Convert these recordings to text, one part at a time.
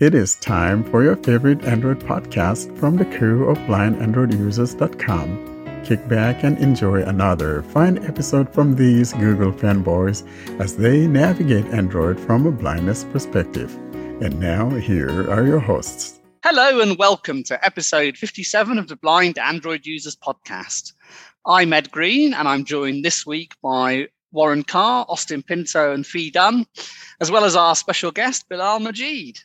It is time for your favorite Android podcast from the crew of blindandroidusers.com. Kick back and enjoy another fine episode from these Google fanboys as they navigate Android from a blindness perspective. And now, here are your hosts. Hello, and welcome to episode 57 of the Blind Android Users Podcast. I'm Ed Green, and I'm joined this week by Warren Carr, Austin Pinto, and Fee Dunn, as well as our special guest, Bilal Majid.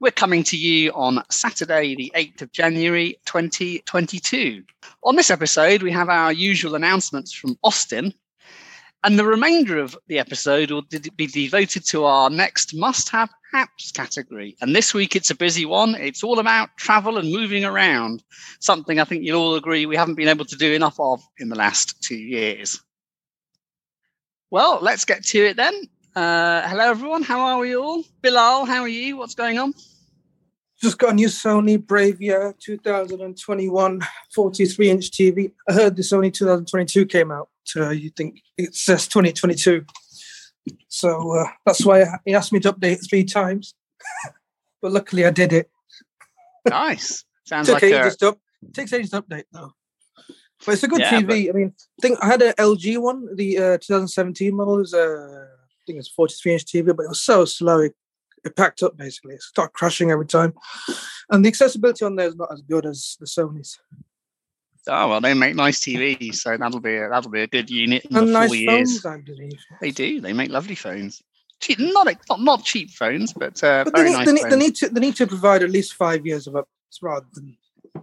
We're coming to you on Saturday, the 8th of January 2022. On this episode, we have our usual announcements from Austin, and the remainder of the episode will be devoted to our next must have apps category. And this week it's a busy one. It's all about travel and moving around, something I think you'll all agree we haven't been able to do enough of in the last two years. Well, let's get to it then. Uh, hello, everyone. How are we all? Bilal, how are you? What's going on? Just got a new Sony Bravia 2021 43 inch TV. I heard the Sony 2022 came out. Uh, you think it says 2022. So uh, that's why he asked me to update three times. but luckily I did it. Nice. Sounds like a... to up- takes ages to update though. But it's a good yeah, TV. But... I mean, I think I had an LG one, the uh, 2017 model. Is uh, I think it's 43 inch TV, but it was so slow. It it packed up basically. It started crashing every time, and the accessibility on there is not as good as the Sony's. Oh well, they make nice TVs, so that'll be a, that'll be a good unit in and the nice four years. Phones, I believe they do. They make lovely phones. Cheap, not not not cheap phones, but, uh, but very they, nice. They need, they need to they need to provide at least five years of updates rather than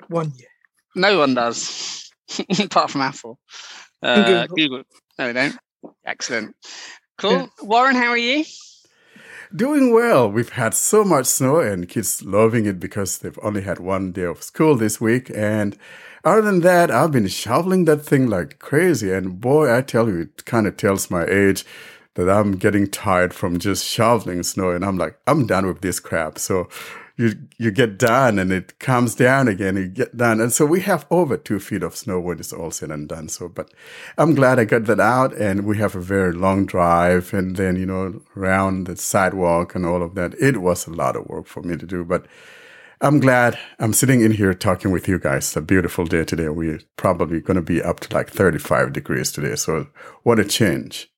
one year. No one does, apart from Apple. Uh, Google. Google. No, they don't. Excellent. Cool. Yeah. Warren, how are you? Doing well. We've had so much snow and kids loving it because they've only had one day of school this week. And other than that, I've been shoveling that thing like crazy. And boy, I tell you, it kind of tells my age that I'm getting tired from just shoveling snow. And I'm like, I'm done with this crap. So you you get done and it comes down again you get done. And so we have over two feet of snow when it's all said and done. So but i'm glad i got that out and we have a very long drive and then you know around the sidewalk and all of that. It was a lot of work for me to do but i'm glad i'm sitting in here talking with you guys. It's a beautiful day today. We're probably going to be up to like 35 degrees today. So what a change.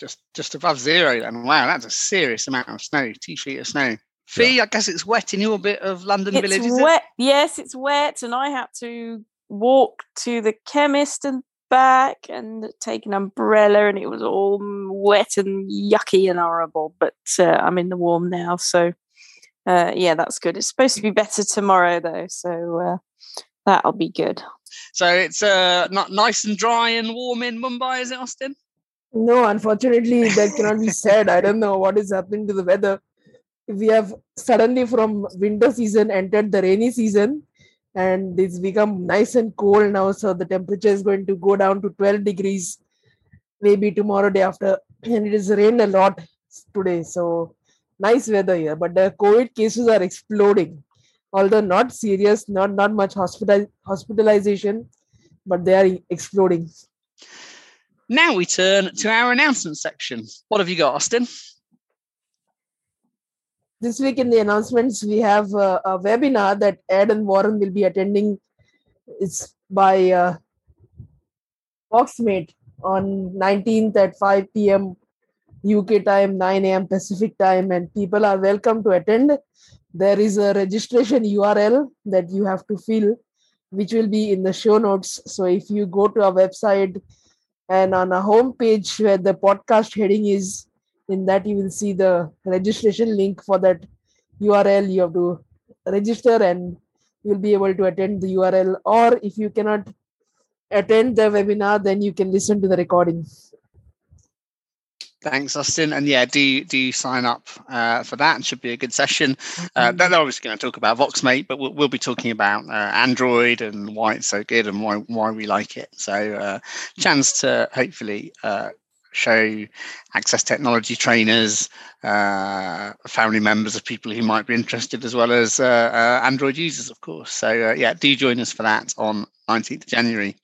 Just just above zero. And wow that's a serious amount of snow two feet of snow Fee, yeah. I guess it's wet in your bit of London it's village. wet. It? Yes, it's wet, and I had to walk to the chemist and back and take an umbrella, and it was all wet and yucky and horrible. But uh, I'm in the warm now, so uh, yeah, that's good. It's supposed to be better tomorrow, though, so uh, that'll be good. So it's uh, not nice and dry and warm in Mumbai, is it, Austin? No, unfortunately, that cannot be said. I don't know what is happening to the weather we have suddenly from winter season entered the rainy season and it's become nice and cold now so the temperature is going to go down to 12 degrees. Maybe tomorrow day after and it has rained a lot today so nice weather here. But the covid cases are exploding. Although not serious not not much hospital hospitalization but they are exploding. Now we turn to our announcement section. What have you got austin this week in the announcements, we have a, a webinar that Ed and Warren will be attending. It's by uh, Voxmate on 19th at 5 p.m. UK time, 9 a.m. Pacific time, and people are welcome to attend. There is a registration URL that you have to fill, which will be in the show notes. So if you go to our website and on a home page where the podcast heading is, in that you will see the registration link for that url you have to register and you'll be able to attend the url or if you cannot attend the webinar then you can listen to the recording Thanks, Austin. And yeah, do do sign up uh, for that. It should be a good session. Uh, mm-hmm. they're obviously going to talk about Voxmate, but we'll, we'll be talking about uh, Android and why it's so good and why why we like it. So, uh, chance to hopefully uh, show access technology trainers, uh, family members of people who might be interested, as well as uh, uh, Android users, of course. So, uh, yeah, do join us for that on 19th of January.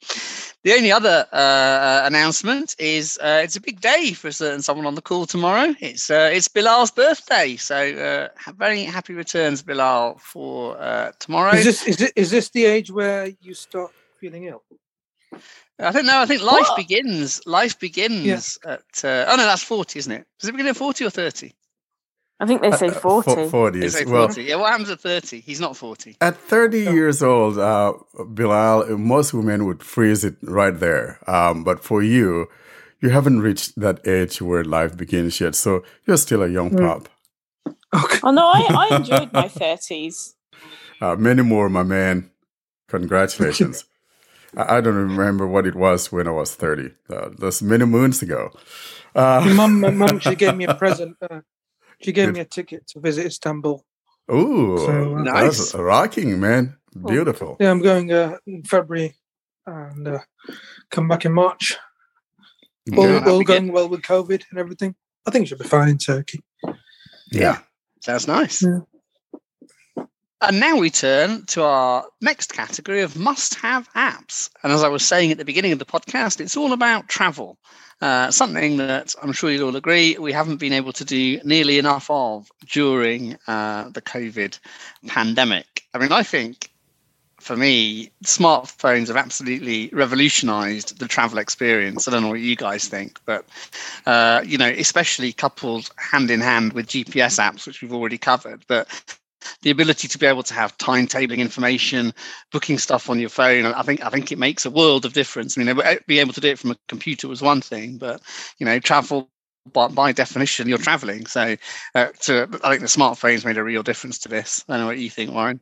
The only other uh, announcement is it's a big day for a certain someone on the call tomorrow. It's it's Bilal's birthday, so very happy returns, Bilal, for tomorrow. Is this is this the age where you start feeling ill? I think no. I think life what? begins. Life begins yeah. at. Uh, oh no, that's forty, isn't it? Does it begin at forty or thirty? I think they say 40. Uh, 40 is, well, 40. Yeah, what happens at 30? He's not 40. At 30 oh. years old, uh, Bilal, most women would freeze it right there. Um, but for you, you haven't reached that age where life begins yet. So you're still a young mm. pup. Okay. Oh, no, I, I enjoyed my 30s. Uh, many more, my man. Congratulations. I, I don't remember what it was when I was 30. Uh, that's many moons ago. Uh, my mum, my mum, she gave me a present. Uh, she gave me a ticket to visit Istanbul. Ooh, so, uh, nice, rocking, man, beautiful. Yeah, I'm going uh, in February and uh, come back in March. All, yeah, all going good. well with COVID and everything. I think it should be fine in Turkey. Yeah, yeah. sounds nice. Yeah. And now we turn to our next category of must have apps. And as I was saying at the beginning of the podcast, it's all about travel. Uh, something that I'm sure you'll all agree we haven't been able to do nearly enough of during uh, the COVID pandemic. I mean, I think for me, smartphones have absolutely revolutionized the travel experience. I don't know what you guys think, but uh, you know, especially coupled hand in hand with GPS apps, which we've already covered. But the ability to be able to have timetabling information, booking stuff on your phone. I think I think it makes a world of difference. I mean, be able to do it from a computer was one thing, but you know, travel by, by definition, you're traveling. So, uh, to, I think the smartphones made a real difference to this. I don't know what you think, Warren.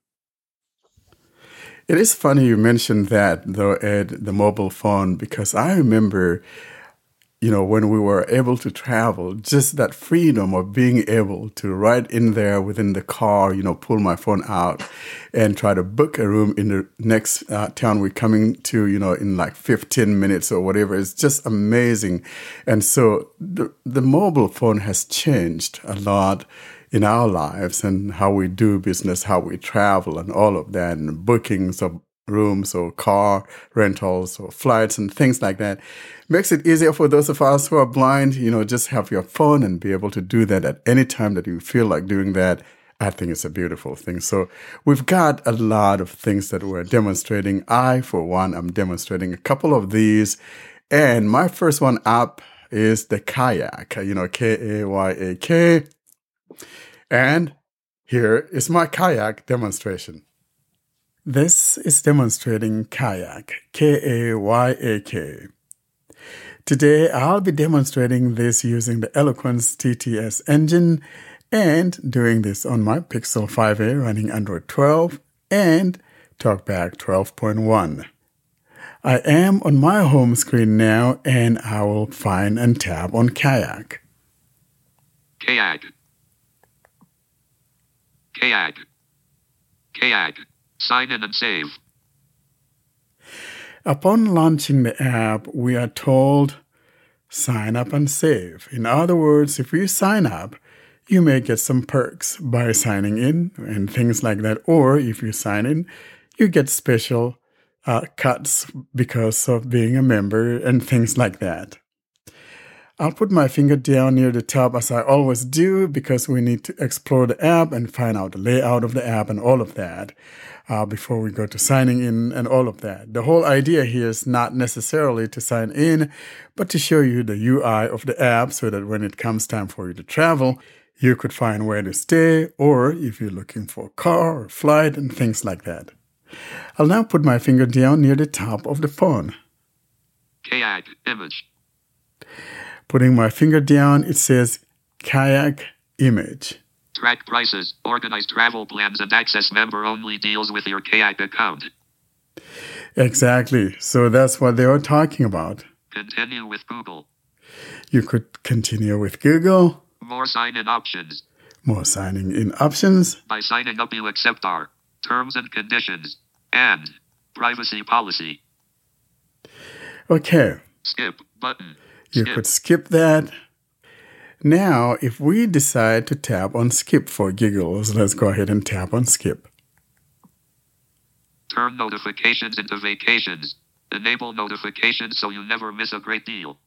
It is funny you mentioned that, though, Ed, the mobile phone, because I remember you know, when we were able to travel, just that freedom of being able to right in there within the car, you know, pull my phone out and try to book a room in the next uh, town we're coming to, you know, in like 15 minutes or whatever. It's just amazing. And so the, the mobile phone has changed a lot in our lives and how we do business, how we travel and all of that and bookings of rooms or car rentals or flights and things like that. Makes it easier for those of us who are blind, you know, just have your phone and be able to do that at any time that you feel like doing that. I think it's a beautiful thing. So we've got a lot of things that we're demonstrating. I, for one, I'm demonstrating a couple of these. And my first one up is the kayak, you know, K A Y A K. And here is my kayak demonstration. This is demonstrating kayak, K-A-Y-A-K. Today I'll be demonstrating this using the Eloquence TTS engine and doing this on my Pixel 5a running Android 12 and TalkBack 12.1. I am on my home screen now and I will find and tab on Kayak. Kayak. Kayak. Kayak. Sign in and save. Upon launching the app, we are told sign up and save. In other words, if you sign up, you may get some perks by signing in and things like that. Or if you sign in, you get special uh, cuts because of being a member and things like that. I'll put my finger down near the top as I always do because we need to explore the app and find out the layout of the app and all of that uh, before we go to signing in and all of that. The whole idea here is not necessarily to sign in, but to show you the UI of the app so that when it comes time for you to travel, you could find where to stay or if you're looking for a car or flight and things like that. I'll now put my finger down near the top of the phone. Kayak image. Putting my finger down, it says kayak image. Track prices, organize travel plans, and access member only deals with your Kayak account. Exactly. So that's what they are talking about. Continue with Google. You could continue with Google. More sign in options. More signing in options. By signing up, you accept our terms and conditions and privacy policy. Okay. Skip button. You skip. could skip that. Now, if we decide to tap on skip for giggles, let's go ahead and tap on skip. Turn notifications into vacations. Enable notifications so you never miss a great deal.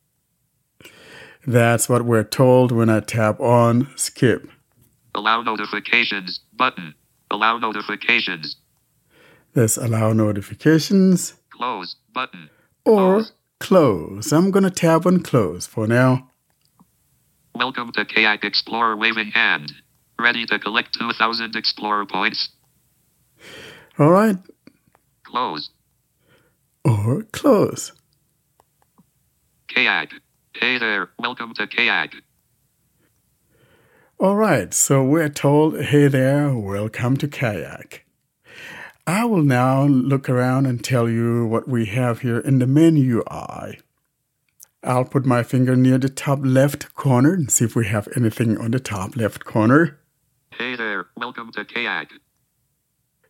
That's what we're told when I tap on skip. Allow notifications button. Allow notifications. There's allow notifications Close button. or Close. close. I'm going to tap on close for now. Welcome to Kayak Explorer waving hand. Ready to collect 2,000 Explorer points? All right, Close. or close. Kayak. Hey there. Welcome to Kayak. All right, so we're told, hey there, welcome to Kayak. I will now look around and tell you what we have here in the menu eye. I'll put my finger near the top left corner and see if we have anything on the top left corner. Hey there. Welcome to Kayak.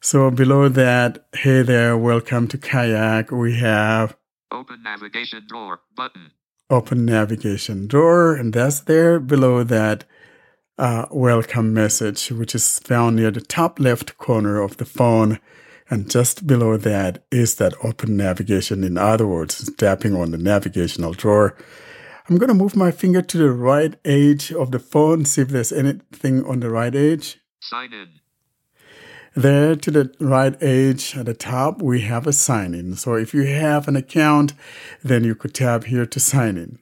So below that, hey there, welcome to Kayak, we have Open navigation drawer button. open navigation drawer, and that's there below that uh, welcome message, which is found near the top left corner of the phone. And just below that is that open navigation. In other words, tapping on the navigational drawer. I'm going to move my finger to the right edge of the phone, see if there's anything on the right edge. Sign in. There to the right edge at the top, we have a sign in. So if you have an account, then you could tap here to sign in.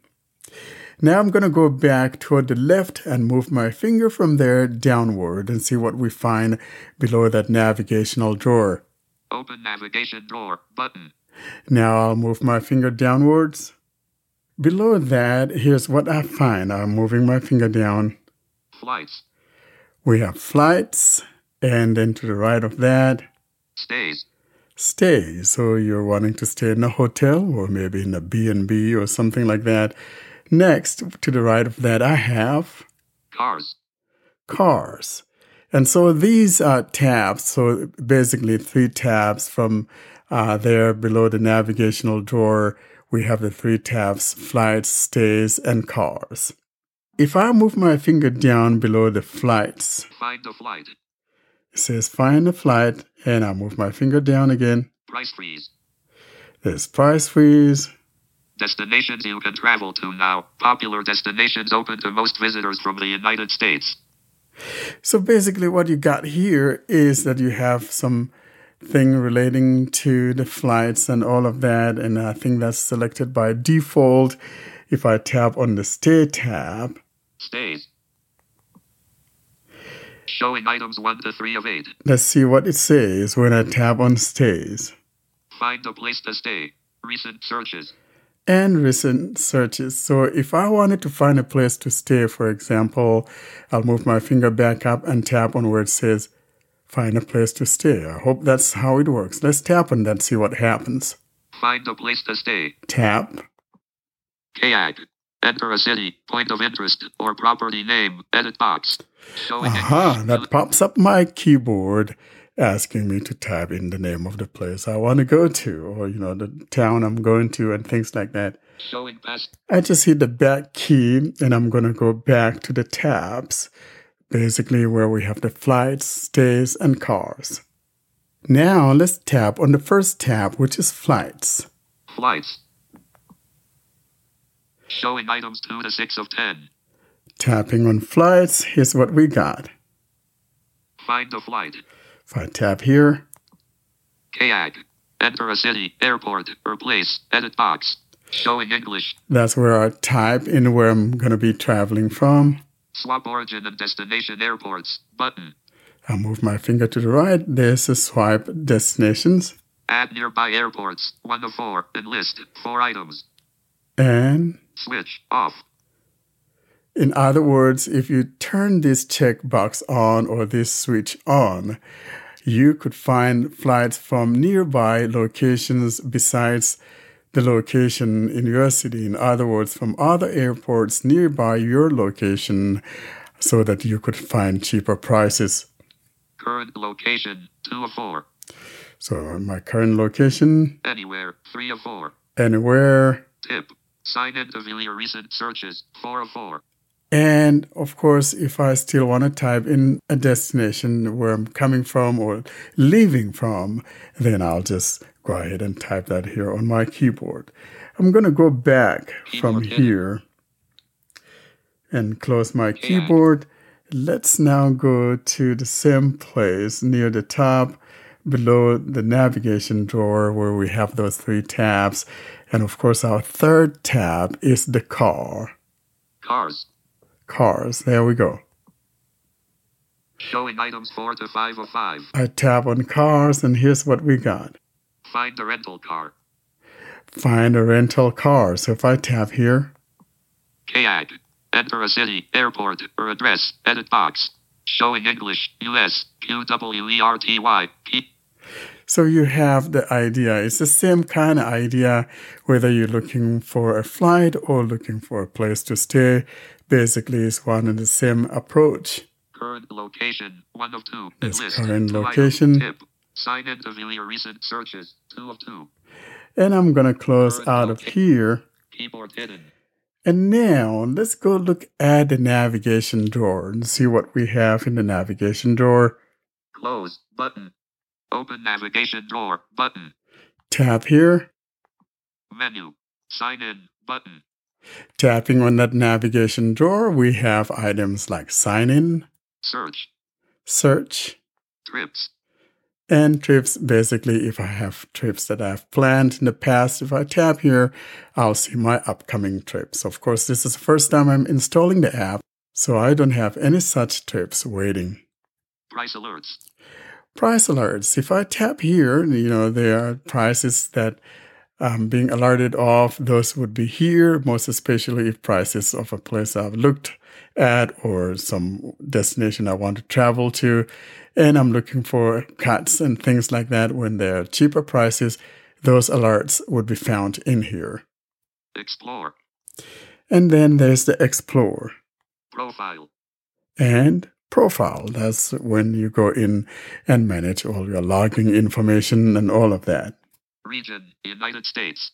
Now I'm going to go back toward the left and move my finger from there downward and see what we find below that navigational drawer. Open navigation drawer button. Now I'll move my finger downwards. Below that, here's what I find. I'm moving my finger down. Flights. We have flights, and then to the right of that, Stays. stay. So you're wanting to stay in a hotel or maybe in a B&B or something like that. Next, to the right of that, I have Cars. cars. And so these are tabs. So basically, three tabs from uh, there below the navigational drawer. We have the three tabs flights, stays, and cars. If I move my finger down below the flights, Find a flight. it says find a flight, and I move my finger down again. Price freeze. There's price freeze, Destinations you can travel to now. Popular destinations open to most visitors from the United States. So basically, what you got here is that you have some thing relating to the flights and all of that, and I think that's selected by default. If I tap on the stay tab, Stays. Showing items 1 to 3 of 8. let's see what it says when I tap on stays Find a place to stay. Recent searches. And recent searches. So if I wanted to find a place to stay, for example, I'll move my finger back up and tap on where it says find a place to stay. I hope that's how it works. Let's tap on that, see what happens. Find a place to stay. Tap. Kayak. Enter a city, point of interest, or property name. Edit box. Aha, English. that pops up my keyboard asking me to type in the name of the place I want to go to or, you know, the town I'm going to and things like that. I just hit the back key and I'm going to go back to the tabs, basically where we have the flights, stays, and cars. Now let's tap on the first tab, which is flights. Flights. Showing items 2 to 6 of 10. Tapping on flights, here's what we got. Find a flight. If I tap here, Kayak. Enter a city, airport, or place. Edit box. Showing English. that's where I type in where I'm going to be traveling from. Swap origin and destination airports. Button. I move my finger to the right. There's a swipe destinations. Add nearby airports. 1 of 4. And list 4 items. And Switch off. in other words, if you turn this checkbox on or this switch on, you could find flights from nearby locations besides the location in your city. In other words, from other airports nearby your location so that you could find cheaper prices. Current location 2 of 4. So, my current location, Anywhere 3 of 4. anywhere, Tip. Sign in to view your recent searches 4 of 4. And of course, if I still want to type in a destination where I'm coming from or leaving from, then I'll just Go ahead and type that here on my keyboard. I'm going to go back from here and close my keyboard. Let's now go to the same place near the top below the navigation drawer where we have those three tabs. And of course, our third tab is the car. Cars. Cars. There we go. Showing items 4 to 5 of 5. I tap on cars, and here's what we got Find a rental car. find a rental car. So if I tap here, Kayak. Enter a city, airport, or address. Edit box. Showing English, US, QWERTY. Key. So you have the idea. It's the same kind of idea whether you're looking for a flight or looking for a place to stay. Basically, it's one and the same approach. Current location, 1 of 2. Yes, List. current location. Tip. Sign in to view your recent searches, 2 of 2. And I'm going to close out of here. Keyboard hidden. And now let's go look at the navigation drawer and see what we have in the navigation drawer. Close. Button. Open navigation drawer. Button. Tap here. Menu. Sign in. Button. Tapping on that navigation drawer, we have items like sign in, Search. search, Trips. and trips. Basically, if I have trips that I've planned in the past, if I tap here, I'll see my upcoming trips. Of course, this is the first time I'm installing the app, so I don't have any such trips waiting. Price alerts. Price alerts. If I tap here, you know, there are prices that I'm being alerted of. Those would be here, most especially if prices of a place I've looked at or some destination I want to travel to. And I'm looking for cuts and things like that. When there are cheaper prices, those alerts would be found in here. Explore. And then there's the explore. Profile. and profile. That's when you go in and manage all your logging information and all of that. Region. United States.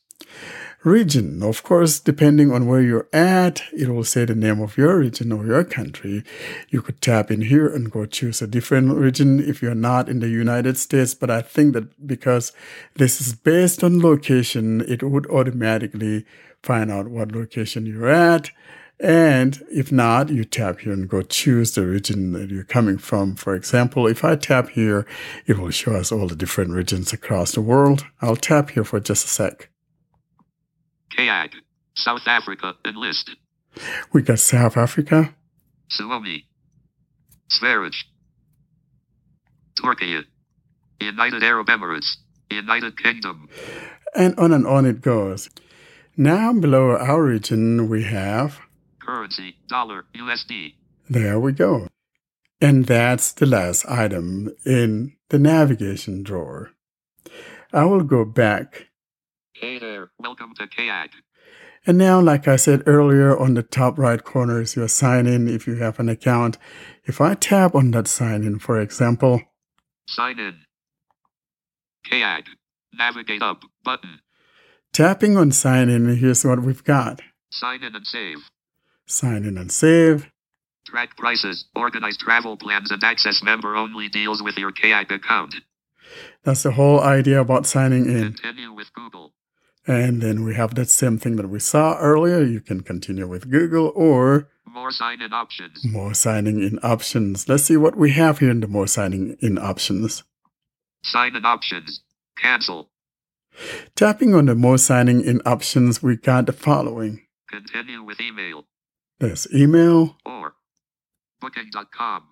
Region, of course, depending on where you're at, it will say the name of your region or your country. You could tap in here and go choose a different region if you're not in the United States. But I think that because this is based on location, it would automatically find out what location you're at. And if not, you tap here and go choose the region that you're coming from. For example, if I tap here, it will show us all the different regions across the world. I'll tap here for just a sec. Kayak. South Africa. Enlist. We got South Africa, Suomi. Sverige. Turkey. United Arab Emirates. United Kingdom. and on and on it goes. Now below our region, we have, Currency. Dollar. USD. there we go. And that's the last item in the navigation drawer. I will go back. Hey there. Welcome to Kayak. And now, like I said earlier, on the top right corner is your sign in if you have an account. If I tap on that sign in, for example, Sign in. Kayak. Navigate up. Button. tapping on sign in, here's what we've got. Sign in and save. Sign in and save. Track prices, organize travel plans, and access member only deals with your Kayak account. That's the whole idea about signing in. Continue with Google. And then we have that same thing that we saw earlier. You can continue with Google or More sign in options. more signing in options. Let's see what we have here in the more signing in options. Sign in options. Cancel. Tapping on the more signing in options, we got the following. Continue with email. There's email, Or booking.com.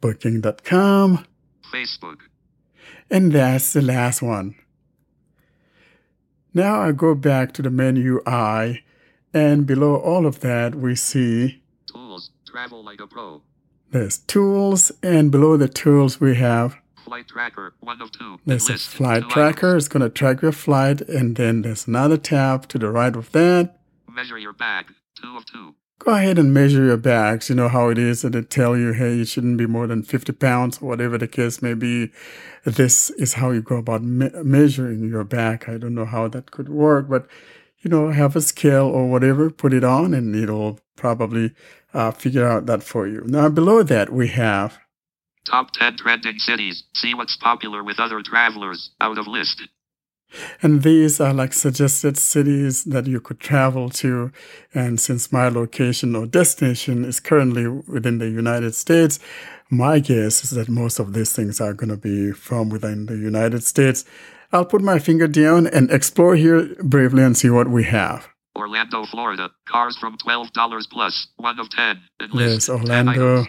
booking.com, Facebook. and that's the last one. Now I go back to the menu I, and below all of that, we see Tools. Travel like a pro. there's tools, and below the tools, we have Flight tracker. One of two. There's a flight tracker. It's going to track your flight. And then there's another tab to the right of that. Measure your bag. Two of two. Go ahead and measure your bags. You know how it is. And they tell you, hey, you shouldn't be more than 50 pounds, whatever the case may be. This is how you go about me- measuring your bag. I don't know how that could work, but you know, have a scale or whatever, put it on, and it'll probably uh, figure out that for you. Now, below that, we have Top 10 trending cities. See what's popular with other travelers. Out of list. And these are like suggested cities that you could travel to. And since my location or destination is currently within the United States, my guess is that most of these things are going to be from within the United States. I'll put my finger down and explore here bravely and see what we have. Orlando, Florida. Cars from $12 1 of 10. Yes, Orlando.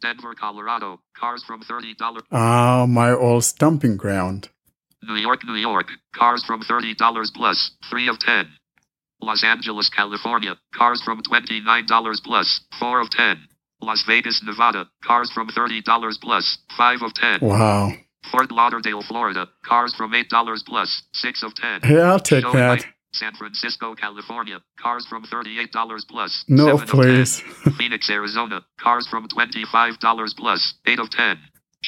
Denver, Colorado. Cars from $30. Ah, my old stomping ground. New York, New York. Cars from $30 plus. 3 of 10. Los Angeles, California. Cars from $29 plus. 4 of 10. Las Vegas, Nevada. Cars from $30 plus. 5 of 10. Wow. Fort Lauderdale, Florida. Cars from $8 plus. 6 of 10. Hey, I'll take Showing that. light, San Francisco, California. Cars from $38 plus. No, 7 of 10. please. Phoenix, Arizona. Cars from $25 plus. 8 of 10.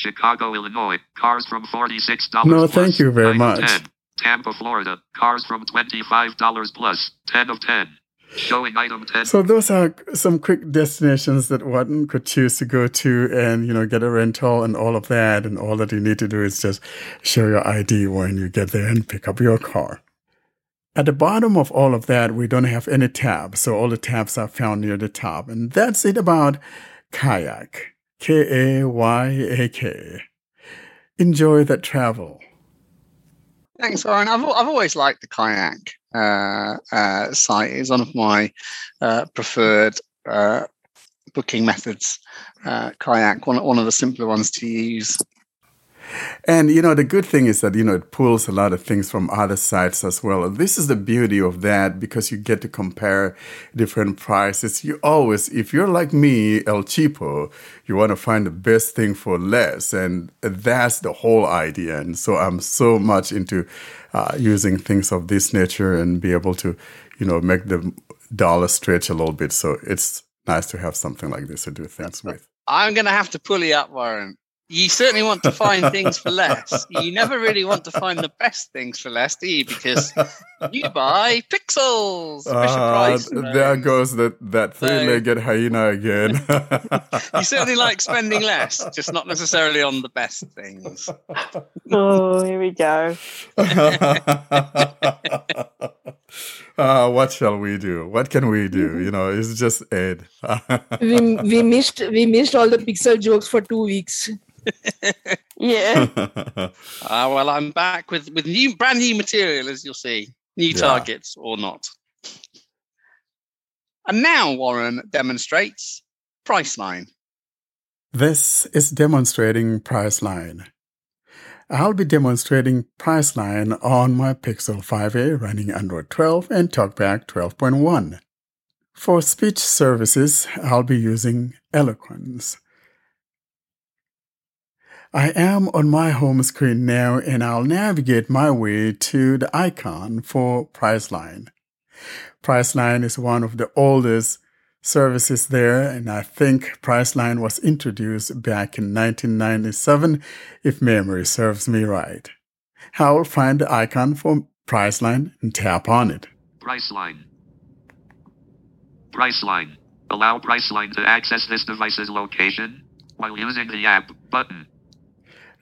Chicago, Illinois. Cars from $46 No, plus. thank you very much. 10. Tampa, Florida. Cars from $25 plus. 10 of 10. Showing item 10. So those are some quick destinations that one could choose to go to and, you know, get a rental and all of that. And all that you need to do is just show your ID when you get there and pick up your car. At the bottom of all of that, we don't have any tabs. So all the tabs are found near the top. And that's it about kayak. K-A-Y-A-K. Enjoy that travel. Thanks, Warren. I've, I've always liked the kayak uh, uh, site. It's one of my uh, preferred uh, booking methods. Uh, kayak, one, one of the simpler ones to use. And you know, the good thing is that you know it pulls a lot of things from other sites as well. This is the beauty of that because you get to compare different prices. You always, if you're like me, El Cheapo, you want to find the best thing for less, and that's the whole idea. And so I'm so much into uh, using things of this nature and be able to, you know, make the dollar stretch a little bit. So it's nice to have something like this to do things with. I'm going to have to pull you up, Warren. You certainly want to find things for less. You never really want to find the best things for less, do you? Because you buy pixels. Fisher Ah, there goes that, that three-legged hyena again. You certainly like spending less, just not necessarily on the best things. Oh, here we go. uh, what shall we do? What can we do? You know, it's just Ed. we we missed we missed all the pixel jokes for two weeks. Yeah. Ah, well, I'm back with with new, brand new material, as you'll see, new Yeah. targets or not. And now Warren demonstrates Priceline. this is demonstrating Priceline. I'll be demonstrating Priceline on my Pixel 5a running Android 12 and TalkBack 12.1. For speech services, I'll be using Eloquence. I am on my home screen now and I'll navigate my way to the icon for Priceline. Priceline is one of the oldest services there, and I think Priceline was introduced back in 1997, if memory serves me right. I will find the icon for Priceline and tap on it. Priceline. Priceline. Allow Priceline to access this device's location while using the app button.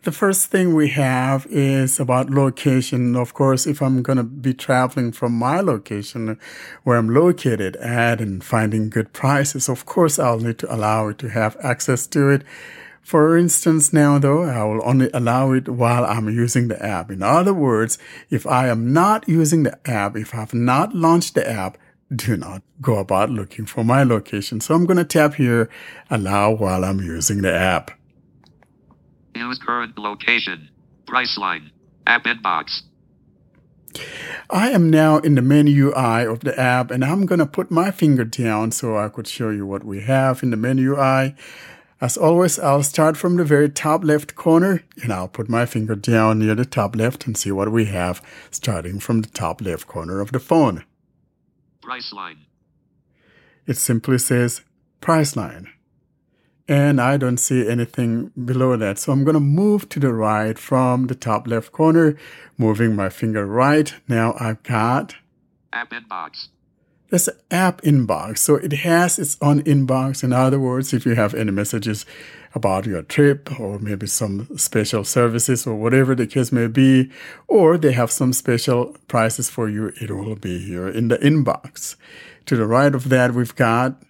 The first thing we have is about location. Of course, if I'm going to be traveling from my location where I'm located at and finding good prices, of course, I'll need to allow it to have access to it. For instance, now though, I will only allow it while I'm using the app. In other words, if I am not using the app, if I have not launched the app, do not go about looking for my location. So I'm going to tap here, allow while I'm using the app. Use current location. Priceline. App inbox. I am now in the menu eye of the app and I'm going to put my finger down so I could show you what we have in the menu eye. As always, I'll start from the very top left corner and I'll put my finger down near the top left and see what we have starting from the top left corner of the phone. Priceline. It simply says Priceline. And I don't see anything below that. So I'm going to move to the right from the top left corner, moving my finger right. Now I've got App inbox. there's an app inbox. So it has its own inbox. In other words, if you have any messages about your trip or maybe some special services or whatever the case may be, or they have some special prices for you, it will be here in the inbox. To the right of that, we've got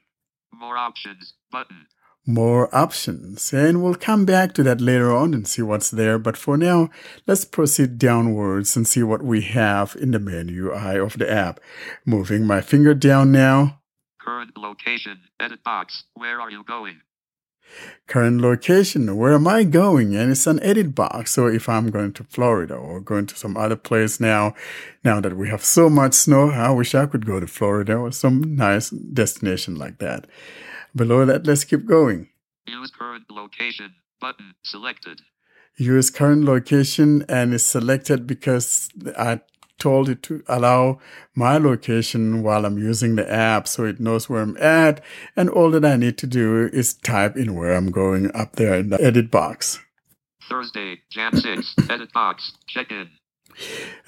More options button. More options. And we'll come back to that later on and see what's there. But for now, let's proceed downwards and see what we have in the menu eye of the app. Moving my finger down now. Current location. Edit box. Where are you going? Current location. Where am I going? And it's an edit box. So if I'm going to Florida or going to some other place now, now that we have so much snow, I wish I could go to Florida or some nice destination like that. Below that, let's keep going. Use current location button selected. use current location and it's selected because I told it to allow my location while I'm using the app so it knows where I'm at. And all that I need to do is type in where I'm going up there in the edit box. Thursday, Jan 6. Edit box. Check in.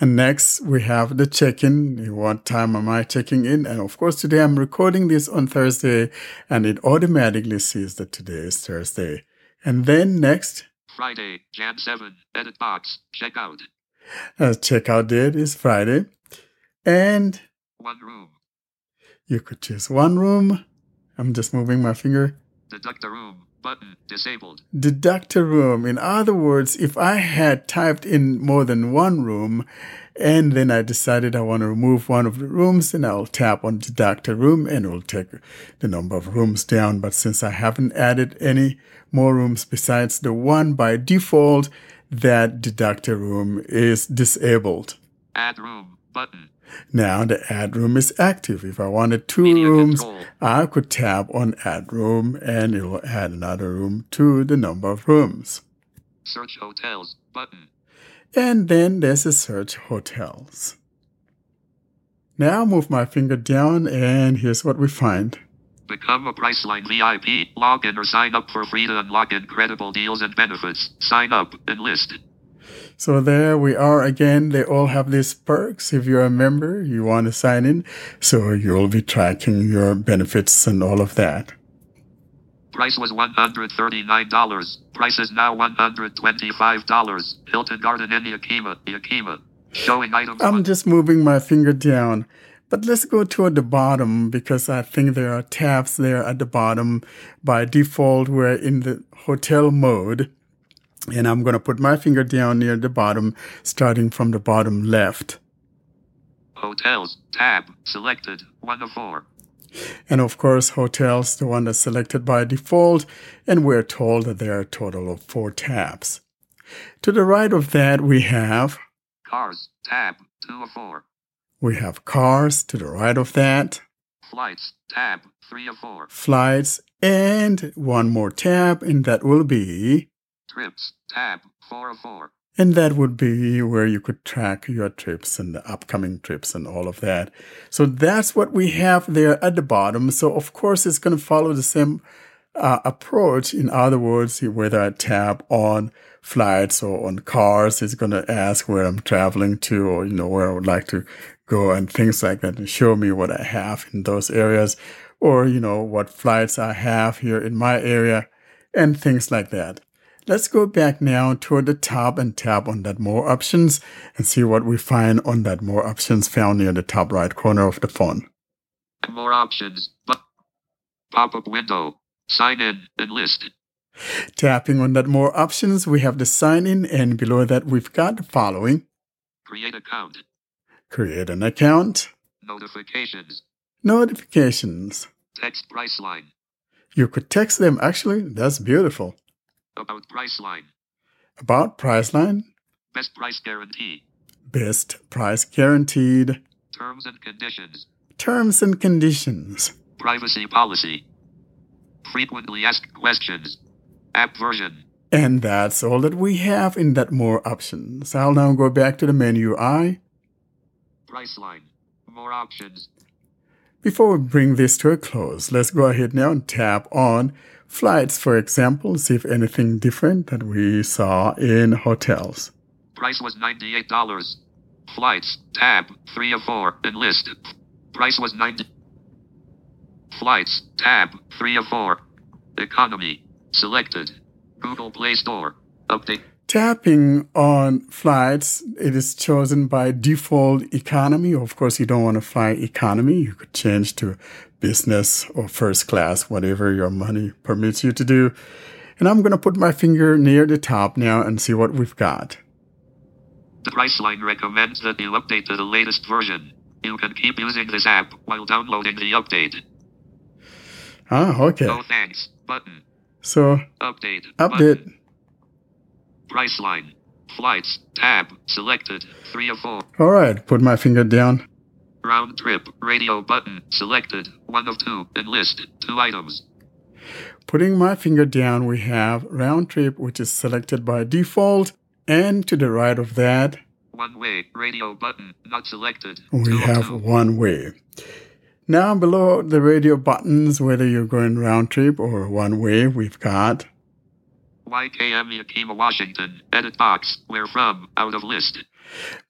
And next we have the check-in. What time am I checking in? And of course today I'm recording this on Thursday and it automatically sees that today is Thursday. And then next, Friday, Jan 7. Edit box. checkout. uh, checkout date is Friday. And One room. You could choose one room. I'm just moving my finger. Deduct a room button disabled. Deduct a room. In other words, if I had typed in more than one room and then I decided I want to remove one of the rooms, then I'll tap on deduct a room and it will take the number of rooms down. But since I haven't added any more rooms besides the one by default, that deduct a room is disabled. Add room button. Now the add room is active. If I wanted two Media rooms, control. I could tap on add room and it will add another room to the number of rooms. Search hotels button. And then there's a search hotels. Now move my finger down and here's what we find. Become a Priceline VIP. Log in or sign up for free to unlock incredible deals and benefits. Sign up. Enlist. So there we are again. They all have these perks. If you're a member, you want to sign in. So you'll be tracking your benefits and all of that. Price was $139. Price is now $125. Hilton Garden Inn Yakima. Yakima. Showing items. I'm just moving my finger down. But let's go toward the bottom because I think there are tabs there at the bottom. By default, we're in the hotel mode. And I'm going to put my finger down near the bottom, starting from the bottom left. Hotels. Tab. Selected. 1 of 4. And of course, hotels, the one that's selected by default. And we're told that there are a total of four tabs. To the right of that, we have Cars. Tab. 2 of 4. we have cars. To the right of that, Flights. Tab. 3 of 4. flights, and one more tab, and that will be Trips. Tab. 4 4. And that would be where you could track your trips and the upcoming trips and all of that. So that's what we have there at the bottom. So of course it's going to follow the same uh, approach. In other words, whether I tap on flights or on cars, it's going to ask where I'm traveling to or, you know, where I would like to go and things like that and show me what I have in those areas or, you know, what flights I have here in my area and things like that. Let's go back now toward the top and tap on that more options and see what we find on that more options found near the top right corner of the phone. More options. Pop up window. Sign in. Enlist. Tapping on that more options, we have the sign in and below that we've got the following. Create account. Create an account, Notifications. notifications. Text Priceline. You could text them actually, that's beautiful. About Priceline. About Priceline, Best price guarantee. best price guaranteed, Terms and conditions. terms and conditions. Privacy policy. Frequently asked questions. App version. And that's all that we have in that more options. I'll now go back to the menu I. Priceline. More options. Before we bring this to a close, let's go ahead now and tap on flights, for example, see if anything different that we saw in hotels. Price was $98. Flights. Tab. 3 of 4. Enlist. Price was 90. Flights. Tab. 3 of 4. Economy. Selected. Google Play Store. Update. Tapping on flights, it is chosen by default economy. Of course, you don't want to fly economy. You could change to business or first class, whatever your money permits you to do. And I'm going to put my finger near the top now and see what we've got. The Priceline recommends that you update to the latest version. You can keep using this app while downloading the update. Ah, okay. No thanks. Button. So, Update. update. Button. Priceline. Flights. Tab. Selected. 3 of 4. All right, put my finger down. Round trip. Radio button. Selected. 1 of 2. Enlist. 2 items. Putting my finger down, we have round trip, which is selected by default. And to the right of that, One way. Radio button. Not selected. we 2 have 2. one way. Now, below the radio buttons, whether you're going round trip or one way, we've got YKM Yakima, Washington. Edit box. Where from? Out of list.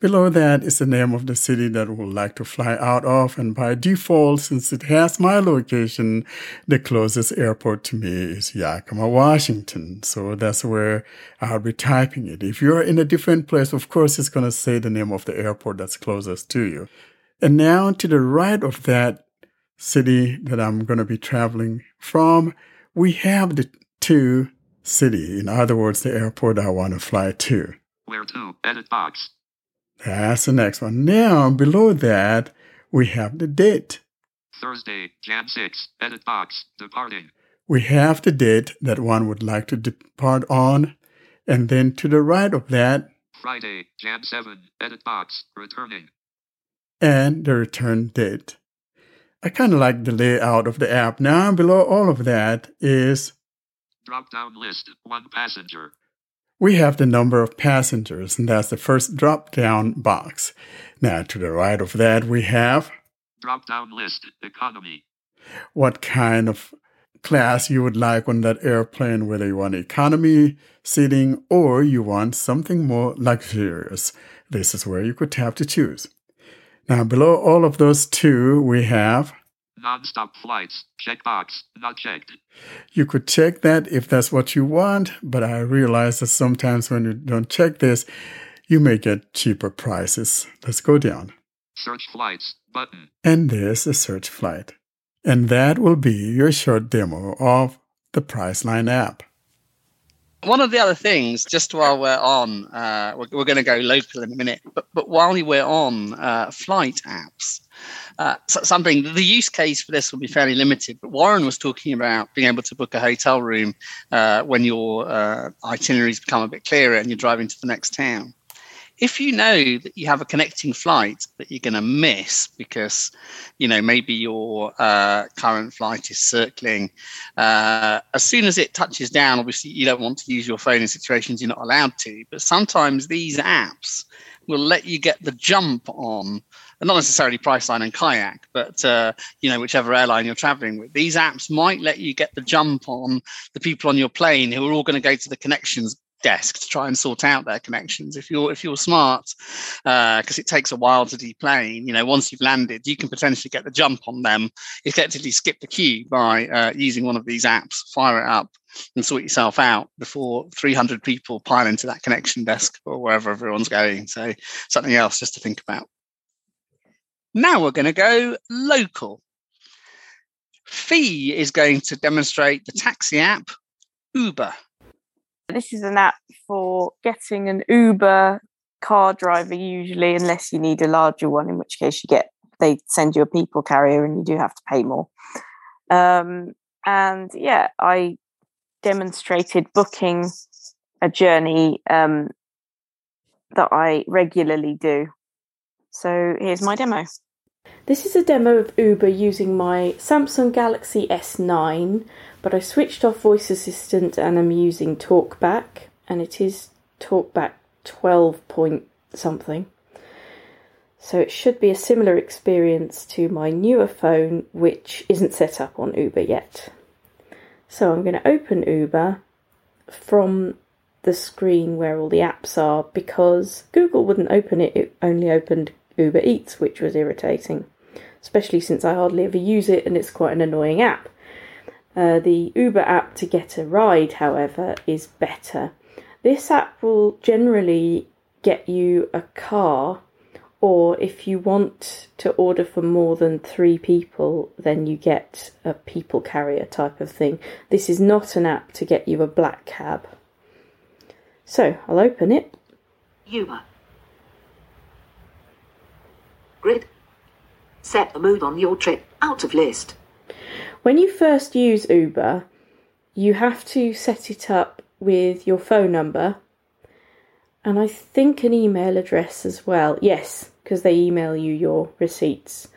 Below that is the name of the city that we'd like to fly out of, and by default, since it has my location, the closest airport to me is Yakima, Washington. So that's where I'll be typing it. If you're in a different place, of course, it's going to say the name of the airport that's closest to you. And now to the right of that city that I'm going to be traveling from, we have the two city. In other words, the airport I want to fly to. Where to? Edit box. That's the next one. Now, below that, we have the date. Thursday, Jan 6. Edit box. Departing. We have the date that one would like to depart on. And then to the right of that, Friday, Jan 7. Edit box. Returning. and the return date. I kind of like the layout of the app. Now, below all of that is Drop down list. One passenger. We have the number of passengers, and that's the first drop down box. Now, to the right of that, we have Drop down list. Economy. what kind of class you would like on that airplane, whether you want economy seating or you want something more luxurious. This is where you could have to choose. Now, below all of those two, we have Non-stop flights. Checkbox. Not checked. you could check that if that's what you want, but I realize that sometimes when you don't check this, you may get cheaper prices. Let's go down. Search flights. Button. And there's a search flight. And that will be your short demo of the Priceline app. One of the other things, just while we're on, uh, we're, we're going to go local in a minute, but, but while we're on uh, flight apps, uh, so- something, the use case for this will be fairly limited, but Warren was talking about being able to book a hotel room uh, when your uh, itineraries become a bit clearer and you're driving to the next town. If you know that you have a connecting flight that you're going to miss because, you know, maybe your uh, current flight is circling uh, as soon as it touches down, obviously you don't want to use your phone in situations you're not allowed to. But sometimes these apps will let you get the jump on, not necessarily Priceline and Kayak, but uh, you know whichever airline you're traveling with. These apps might let you get the jump on the people on your plane who are all going to go to the connections desk to try and sort out their connections. If you're if you're smart, because it takes a while to deplane. You know, once you've landed, you can potentially get the jump on them effectively skip the queue by uh, using one of these apps, fire it up, and sort yourself out before 300 people pile into that connection desk or wherever everyone's going. So, something else just to think about. Now we're going to go local. Fee is going to demonstrate the taxi app Uber. This is an app for getting an Uber car driver, usually, unless you need a larger one, in which case you get they send you a people carrier and you do have to pay more. Um, and yeah, I demonstrated booking a journey um, that I regularly do. So here's my demo. This is a demo of Uber using my Samsung Galaxy S9, but I switched off voice assistant and I'm using TalkBack, and it is TalkBack 12 point something. So it should be a similar experience to my newer phone, which isn't set up on Uber yet. So I'm going to open Uber from the screen where all the apps are because Google wouldn't open it, it only opened Uber Eats, which was irritating. Especially since I hardly ever use it and it's quite an annoying app. Uh, the Uber app to get a ride, however, is better. This app will generally get you a car, or if you want to order for more than three people, then you get a people carrier type of thing. This is not an app to get you a black cab. So I'll open it. Uber. Grid. Set the mood on your trip. Out of list. When you first use Uber, you have to set it up with your phone number and I think an email address as well. Yes, because they email you your receipts.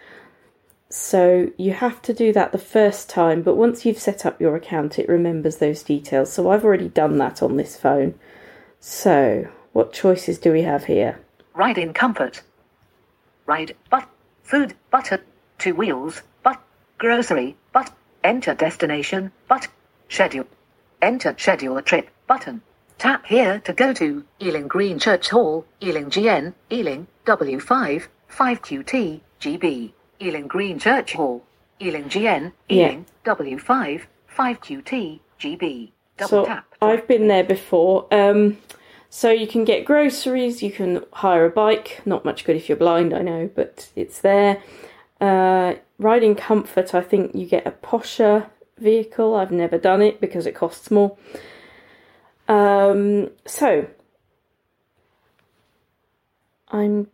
So you have to do that the first time, but once you've set up your account, it remembers those details. So I've already done that on this phone. So, what choices do we have here? Ride in comfort. Ride, but, food, butter, two wheels, but, grocery, but, enter destination, but, schedule. Enter schedule a trip, button. Tap here to go to Ealing Green Church Hall, Ealing GN, Ealing, W5, 5QT, GB. Ealing Green Church Hall, Ealing GN, Ealing, W5, 5QT, GB. Double so tap. I've been there before. Um, so you can get groceries, you can hire a bike. Not much good if you're blind, I know, but it's there. Uh, riding comfort, I think you get a posher vehicle. I've never done it because it costs more. Um, so I'm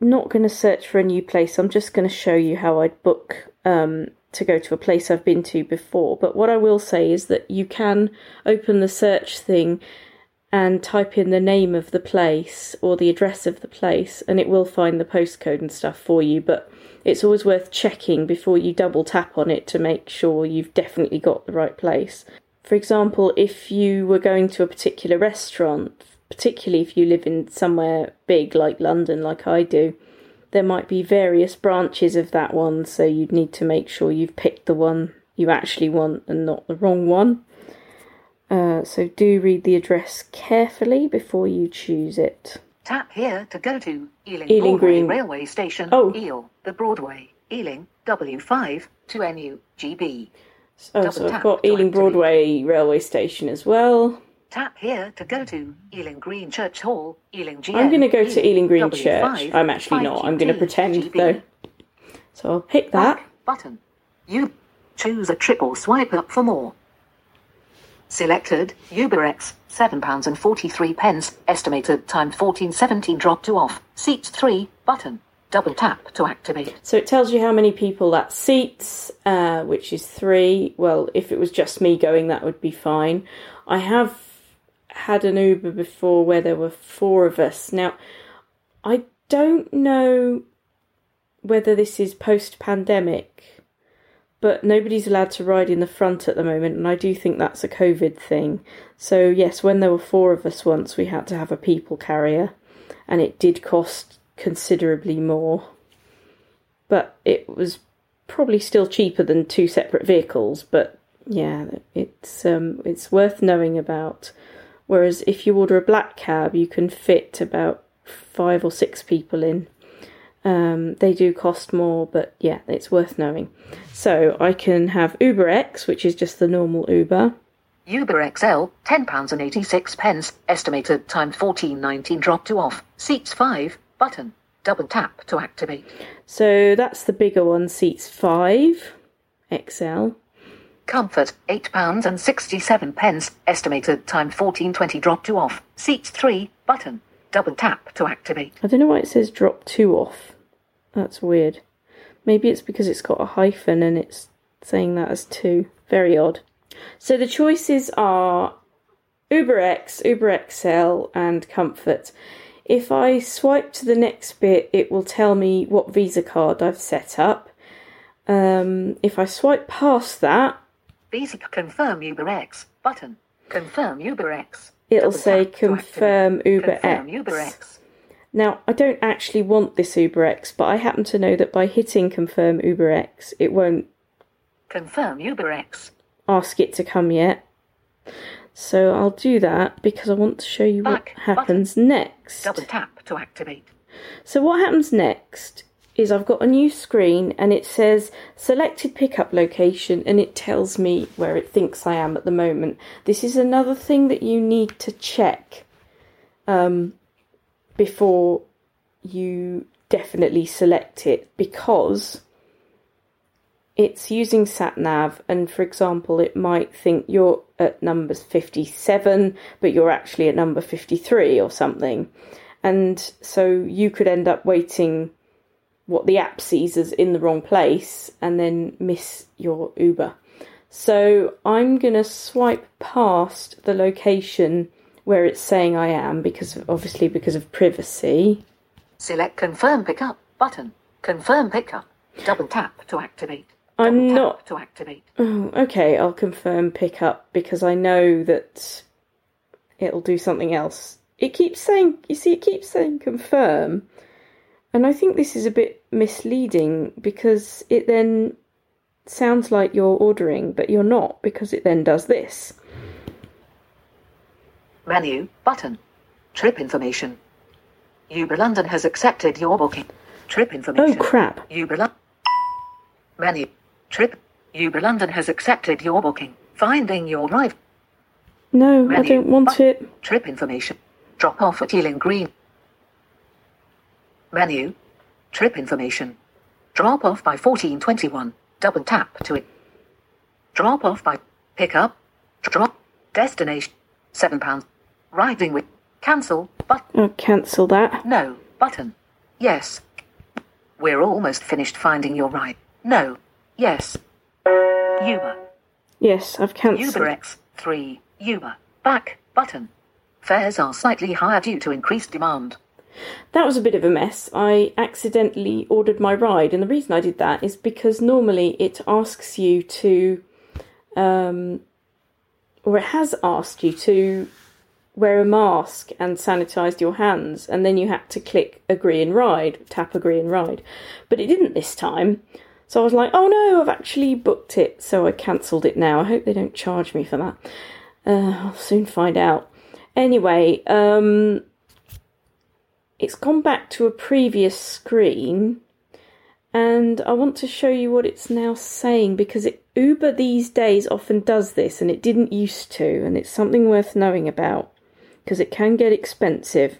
not going to search for a new place. I'm just going to show you how I'd book um, to go to a place I've been to before. But what I will say is that you can open the search thing and type in the name of the place or the address of the place, and it will find the postcode and stuff for you. But it's always worth checking before you double tap on it to make sure you've definitely got the right place. For example, if you were going to a particular restaurant, particularly if you live in somewhere big like London, like I do, there might be various branches of that one, so you'd need to make sure you've picked the one you actually want and not the wrong one. Uh, so do read the address carefully before you choose it. Tap here to go to Ealing, Ealing Green. Railway Station, Oh. Eel, the Broadway, Ealing, W5, 2NU, GB. Oh, Double so I've got Ealing. Broadway railway station as well. Tap here to go to Ealing Green Church Hall, Ealing GN. I'm going to go to Ealing Green W5, Church. I'm actually not. I'm going to pretend GB. though. So I'll pick that. Back button. You choose a triple swipe up for more. Selected UberX, £7 and 43 pence, estimated time 1417 drop to off, seats 3, button. Double tap to activate. So it tells you how many people that seats, uh, which is three. Well, if it was just me going, that would be fine. I have had an Uber before where there were four of us. Now, I don't know whether this is post pandemic, but nobody's allowed to ride in the front at the moment, and I do think that's a COVID thing. So, yes, when there were four of us once, we had to have a people carrier, and it did cost considerably more. But it was probably still cheaper than two separate vehicles, but yeah, it's um it's worth knowing about. Whereas if you order a black cab, you can fit about five or six people in. Um, they do cost more, but yeah, it's worth knowing. So I can have Uber X, which is just the normal Uber. Uber XL, £10 and 86 pence, estimated time 1419 drop to off, seats 5, button. Double tap to activate. So that's the bigger one, seats five, XL. Comfort, £8 and 67 pence, estimated time 1420 drop to off, seats 3, button. Double tap to activate. I don't know why it says drop two off. That's weird. Maybe it's because it's got a hyphen and it's saying that as two. Very odd. So the choices are Uber X, Uber XL, and Comfort. If I swipe to the next bit, it will tell me what Visa card I've set up. Um, if I swipe past that, Visa confirm UberX, button. Confirm UberX. It'll say confirm. Uber confirm X. Now, I don't actually want this Uber X, but I happen to know that by hitting confirm Uber X, it won't Confirm Uber X. ask it to come yet. So I'll do that because I want to show you what Back happens next. Double tap to activate. So what happens next is I've got a new screen and it says selected pickup location and it tells me where it thinks I am at the moment. This is another thing that you need to check um, before you definitely select it because it's using sat nav and for example it might think you're at number 57 but you're actually at number 53 or something and so you could end up waiting what the app sees as in the wrong place and then miss your Uber. So I'm going to swipe past the location where it's saying I am because of, obviously because of privacy. Select confirm pickup button. Confirm pickup. Double tap to activate. I'm not to activate. Oh, okay, I'll confirm pickup because I know that it'll do something else. It keeps saying, you see, it keeps saying confirm, and I think this is a bit misleading because it then sounds like you're ordering, but you're not because it then does this. Menu button. Trip information. Uber London has accepted your booking. Trip information. Oh crap. Uber London. Menu. Trip. Uber London has accepted your booking. Finding your ride. No, I don't want it. Trip information. Drop off at Ealing Green. Menu. Trip information. Drop off by 1421. Double tap to it. Drop off by pickup. Drop. Destination. Seven pounds. Riding with. Cancel. But I'll cancel that. no. Button. Yes. We're almost finished finding your ride. No. Yes. Uber. Yes, I've cancelled. Uber X. 3. Uber. Back. Button. Fares are slightly higher due to increased demand. That was a bit of a mess. I accidentally ordered my ride, and the reason I did that is because normally it asks you to, um, or it has asked you to wear a mask and sanitize your hands, and then you had to click agree and ride, tap agree and ride. But it didn't this time. So I was like, oh no, I've actually booked it, so I cancelled it now. I hope they don't charge me for that. Uh, I'll soon find out. Anyway, um, it's gone back to a previous screen and I want to show you what it's now saying because it, Uber these days often does this and it didn't used to and it's something worth knowing about because it can get expensive.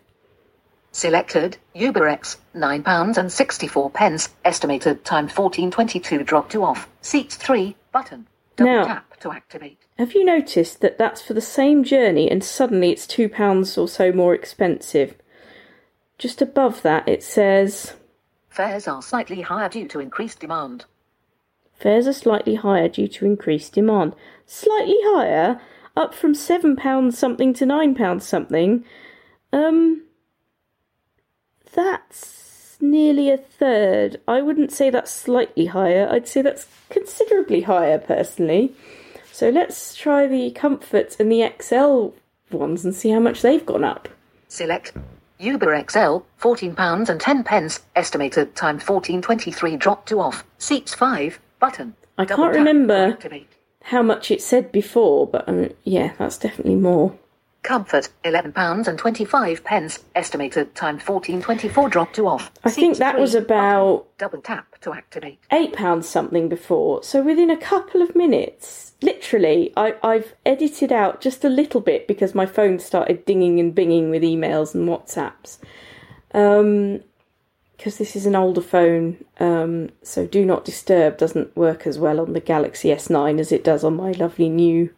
Selected. Uber X. £9 and 64 pence. Estimated time 1422. Drop to off. Seats 3. Button. Double Now- tap to activate. Have you noticed that that's for the same journey and suddenly it's £2 or so more expensive? Just above that it says Fares are slightly higher due to increased demand. Fares are slightly higher due to increased demand. Slightly higher, up from seven pounds something to nine pounds something. Um, that's nearly a third. I wouldn't say that's slightly higher. I'd say that's considerably higher, personally. So let's try the Comfort and the XL ones and see how much they've gone up. Select. Uber XL. £14 and 10 pence. Estimated time 1423. Drop to off. Seats 5. Button. I can't remember how much it said before, but um, yeah, that's definitely more. Comfort, £11 and 25 pence. Estimated time 1424. Drop to off. I think that was about. Double tap to activate. eight pounds something before. So within a couple of minutes, literally, I, I've edited out just a little bit because my phone started dinging and binging with emails and WhatsApps. Um, because this is an older phone, um, so Do Not Disturb doesn't work as well on the Galaxy S9 as it does on my lovely new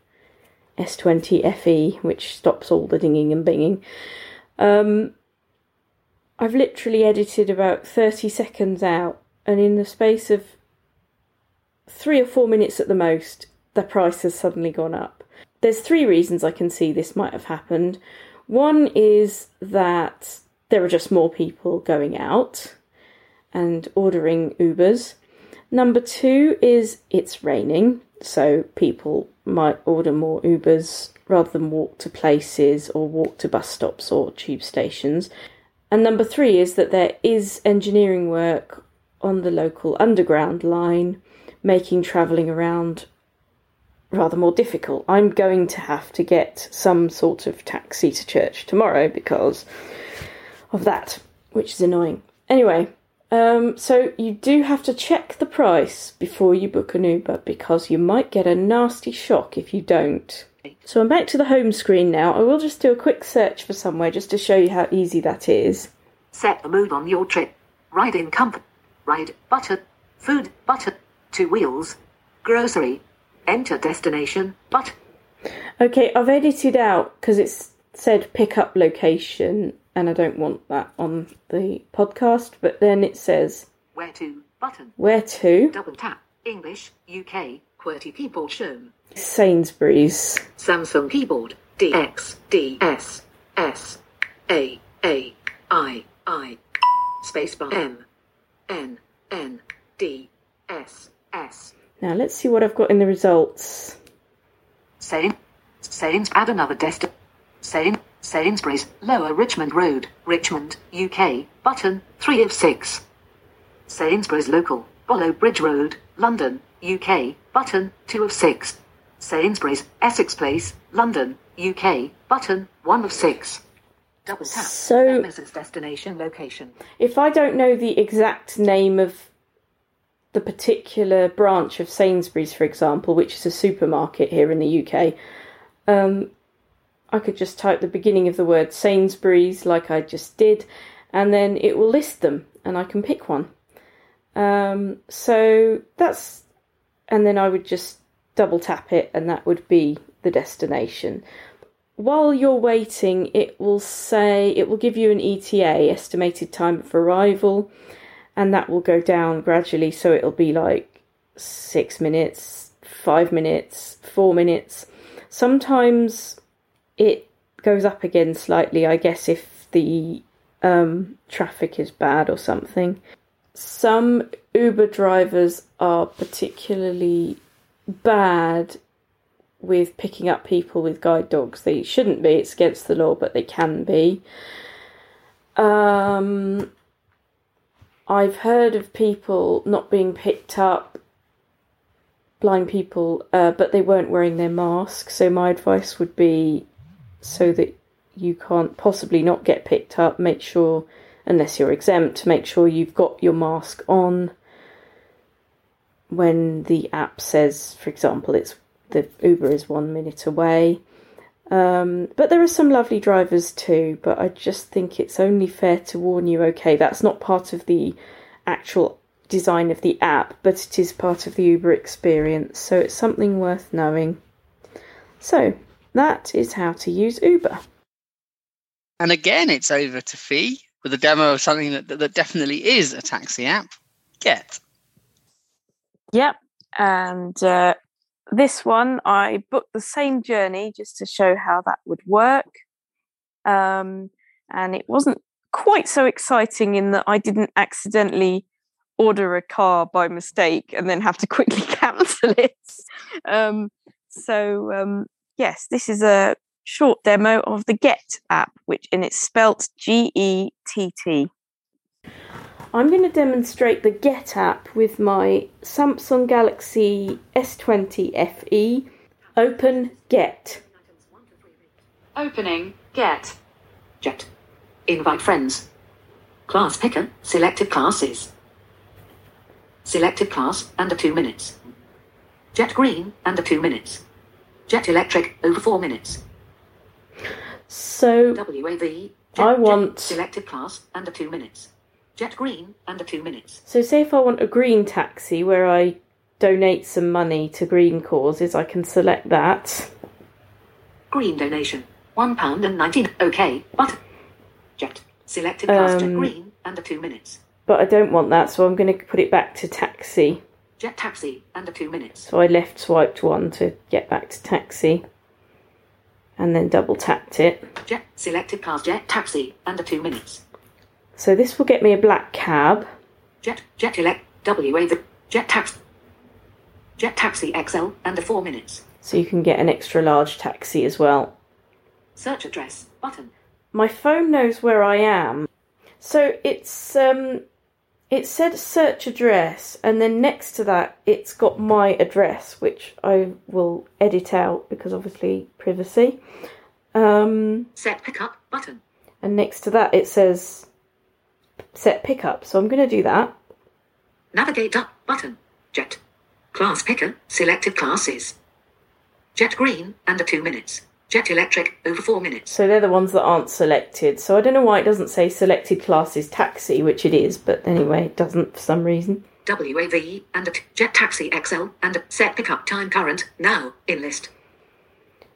S20 FE, which stops all the dinging and binging. Um, I've literally edited about 30 seconds out, and in the space of three or four minutes at the most, the price has suddenly gone up. There's three reasons I can see this might have happened. One is that there are just more people going out and ordering Ubers. Number two is it's raining, so people might order more Ubers rather than walk to places or walk to bus stops or tube stations. And number three is that there is engineering work on the local underground line, making travelling around rather more difficult. I'm going to have to get some sort of taxi to church tomorrow because of that, which is annoying. Anyway, Um, so you do have to check the price before you book an Uber because you might get a nasty shock if you don't. So I'm back to the home screen now. I will just do a quick search for somewhere just to show you how easy that is. Set the mood on your trip. Ride in comfort. Ride butter. Food butter. Two wheels. Grocery. Enter destination. But Okay, I've edited out because it's said pickup location and I don't want that on the podcast, but then it says where to button. where to Double tap. English. UK. QWERTY keyboard shown. Sainsbury's. Samsung keyboard. D X D S S A A I I spacebar M N N D S S Now let's see what I've got in the results. Sain Sains add another Sain Sainsbury's Lower Richmond Road, Richmond, UK, button three of six. Sainsbury's Local, Bollow Bridge Road, London, UK, button two of six. Sainsbury's Essex Place, London, UK, button one of six. Double tap. So-. Destination location. If I don't know the exact name of the particular branch of Sainsbury's, for example, which is a supermarket here in the UK, um, I could just type the beginning of the word Sainsbury's like I just did, and then it will list them, and I can pick one. Um, so that's, and then I would just double tap it, and that would be the destination. While you're waiting, it will say, it will give you an ETA, estimated time of arrival, and that will go down gradually. So it'll be like six minutes, five minutes, four minutes. Sometimes it goes up again slightly, I guess, if the um, traffic is bad or something. Some Uber drivers are particularly bad with picking up people with guide dogs. They shouldn't be, it's against the law, but they can be. Um, I've heard of people not being picked up, blind people, uh, but they weren't wearing their mask. So, my advice would be so that you can't possibly not get picked up, make sure, unless you're exempt, make sure you've got your mask on when the app says, for example, it's the Uber is one minute away. Um, but there are some lovely drivers too, but I just think it's only fair to warn you okay, that's not part of the actual design of the app, but it is part of the Uber experience, so it's something worth knowing. So, that is how to use Uber. And again, it's over to Fee with a demo of something that, that, that definitely is a taxi app. Gett. Yep. And uh, this one, I booked the same journey just to show how that would work. Um, and it wasn't quite so exciting in that I didn't accidentally order a car by mistake and then have to quickly cancel it. Um, so, um, yes, this is a short demo of the Gett app, which in it's spelt G E T T. I'm going to demonstrate the Gett app with my Samsung Galaxy S20 FE. Open Gett. Opening. Gett. Jet. Invite friends. Class picker. Selected classes. Selected class. Under two minutes. Jet green. Under two minutes. Jet electric. Over four minutes. So WAV. I want- Selected class. Under two minutes. Jet green. Under two minutes. So, say if I want a green taxi where I donate some money to green causes, I can select that. Green donation. One pound and nineteen. Okay. Button. Jet. Selected class. Jet Um, green. Under two minutes. But I don't want that, so I'm going to put it back to taxi. Jet taxi. Under two minutes. So I left swiped one to get back to taxi and then double tapped it. Jet. Selected class. Jet taxi. Under two minutes. So this will get me a black cab. Jet, jet elect, WA, the jet tax, jet taxi XL, under four minutes. So you can get an extra large taxi as well. Search address, button. My phone knows where I am. So it's um it said search address and then next to that it's got my address which I will edit out because obviously privacy. Um Set pickup, button. and next to that it says set pickup. So I'm going to do that. Navigate up button. Jet. Class picker. Selected classes. Jet green, under 2 minutes. Jet electric, over 4 minutes. So they're the ones that aren't selected. So I don't know why it doesn't say selected classes taxi, which it is, but anyway, it doesn't for some reason. WAV, and Jet Taxi XL, and set pickup time current, now, in list.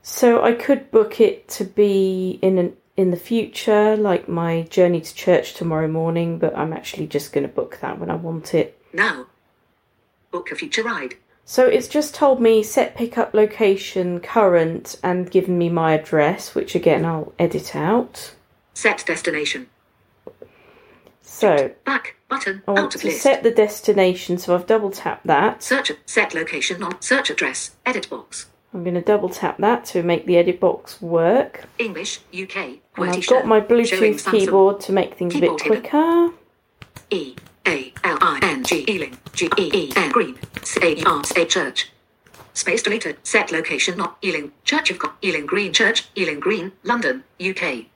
So I could book it to be in an in the future, like my journey to church tomorrow morning, but I'm actually just going to book that when I want it. Now. Book a future ride. So it's just told me set pickup location, current, and given me my address, which again I'll edit out. Set destination. So Back button. I want out of to list. set the destination, so I've double tapped that. Search set location on search address. Edit box. I'm going to double tap that to make the edit box work. English UK. And I've got my uh, Bluetooth keyboard to make things a bit quicker. E A L I N G Ealing G E E N Green C A R A Church. Space deleted. Set location not Ealing. Church of God Ealing Green Church Ealing Green London UK.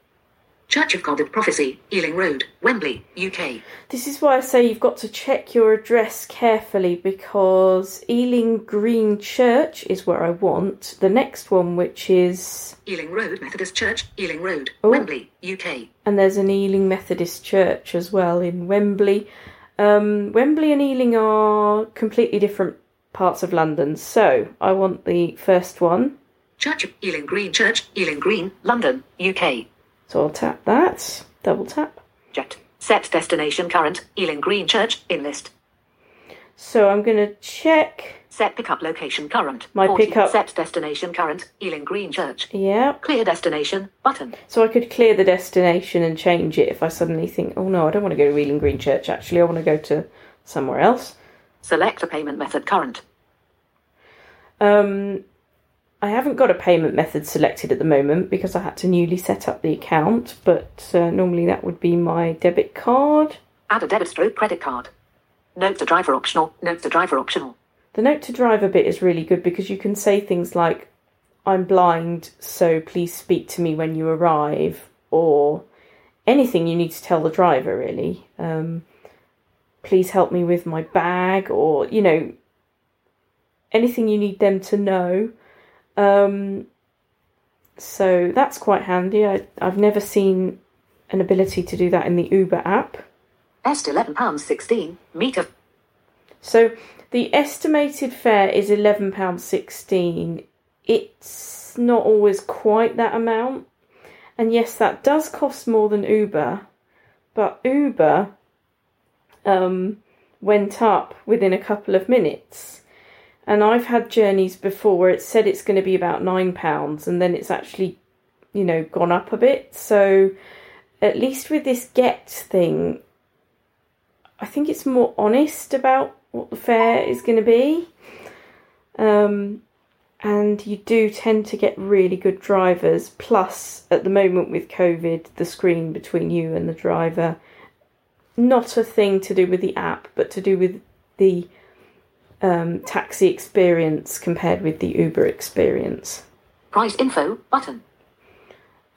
Church of God of Prophecy Ealing Road Wembley UK. This is why I say you've got to check your address carefully because Ealing Green Church is where I want. The next one, which is. Ealing Road Methodist Church Ealing Road Oh. Wembley UK. And there's an Ealing Methodist Church as well in Wembley. Um, Wembley and Ealing are completely different parts of London. So I want the first one. Church of Ealing Green Church Ealing Green London UK. So I'll tap that. Double tap. Jet. Set destination current Ealing Green Church in list. So I'm going to check. Set pickup location current. My 40. pickup- Set destination current. Ealing Green Church. Yeah. Clear destination button. So I could clear the destination and change it if I suddenly think, oh no, I don't want to go to Ealing Green Church. Actually, I want to go to somewhere else. Select a payment method current. Um, I haven't got a payment method selected at the moment because I had to newly set up the account, but uh, normally that would be my debit card. Add a debit stroke credit card. Note to driver optional. Note to driver optional. The note to driver bit is really good because you can say things like, I'm blind, so please speak to me when you arrive, or anything you need to tell the driver, really. Um, please help me with my bag, or, you know, anything you need them to know. Um, so that's quite handy. I, I've never seen an ability to do that in the Uber app. Est eleven pounds sixteen. Meter. So the estimated fare is eleven pounds sixteen. It's not always quite that amount, and yes, that does cost more than Uber, but Uber um, went up within a couple of minutes. And I've had journeys before where it said it's going to be about nine pounds, and then it's actually, you know, gone up a bit. So at least with this Gett thing, I think it's more honest about what the fare is going to be. Um, and you do tend to get really good drivers. Plus, at the moment with COVID, the screen between you and the driver, not a thing to do with the app, but to do with the um, taxi experience compared with the Uber experience. Price info button.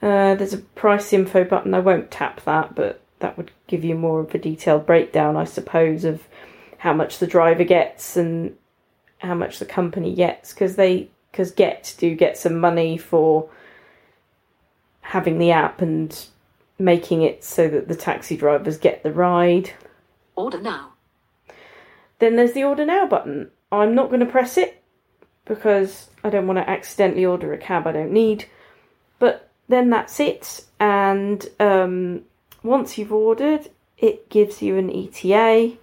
Uh, there's a price info button. I won't tap that, but that would give you more of a detailed breakdown, I suppose, of how much the driver gets and how much the company gets, because they because Gett do get some money for having the app and making it so that the taxi drivers get the ride. Order now. Then there's the order now button. I'm not going to press it because I don't want to accidentally order a cab I don't need. But then that's it. And um, once you've ordered, it gives you an ETA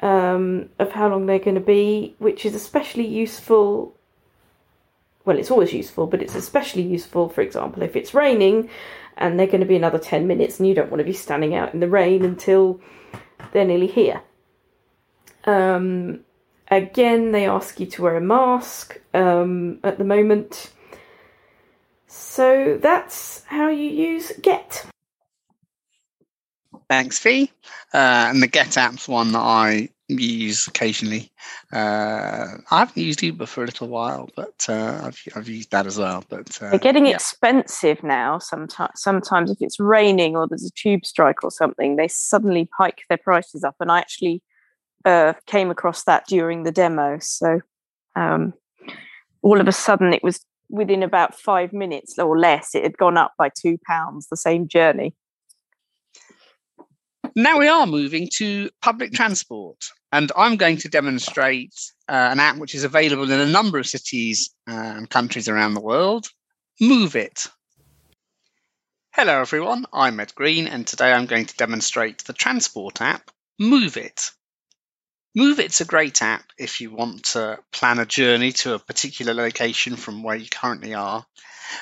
um, of how long they're going to be, which is especially useful. Well, it's always useful, but it's especially useful, for example, if it's raining and they're going to be another 10 minutes and you don't want to be standing out in the rain until they're nearly here. Um, again, they ask you to wear a mask um, at the moment. So that's how you use Gett. Thanks, Fee. Uh, and the Gett app's one that I use occasionally. Uh, I haven't used Uber for a little while, but uh, I've, I've used that as well. But uh, They're getting yeah. expensive now. Sometimes, sometimes if it's raining or there's a tube strike or something, they suddenly hike their prices up. And I actually uh, came across that during the demo. So um, all of a sudden, it was within about five minutes or less. It had gone up by two pounds. The same journey. Now we are moving to public transport, and I'm going to demonstrate uh, an app which is available in a number of cities and countries around the world. Move it. Hello, everyone. I'm Ed Green, and today I'm going to demonstrate the transport app Moovit. Moovit's a great app if you want to plan a journey to a particular location from where you currently are,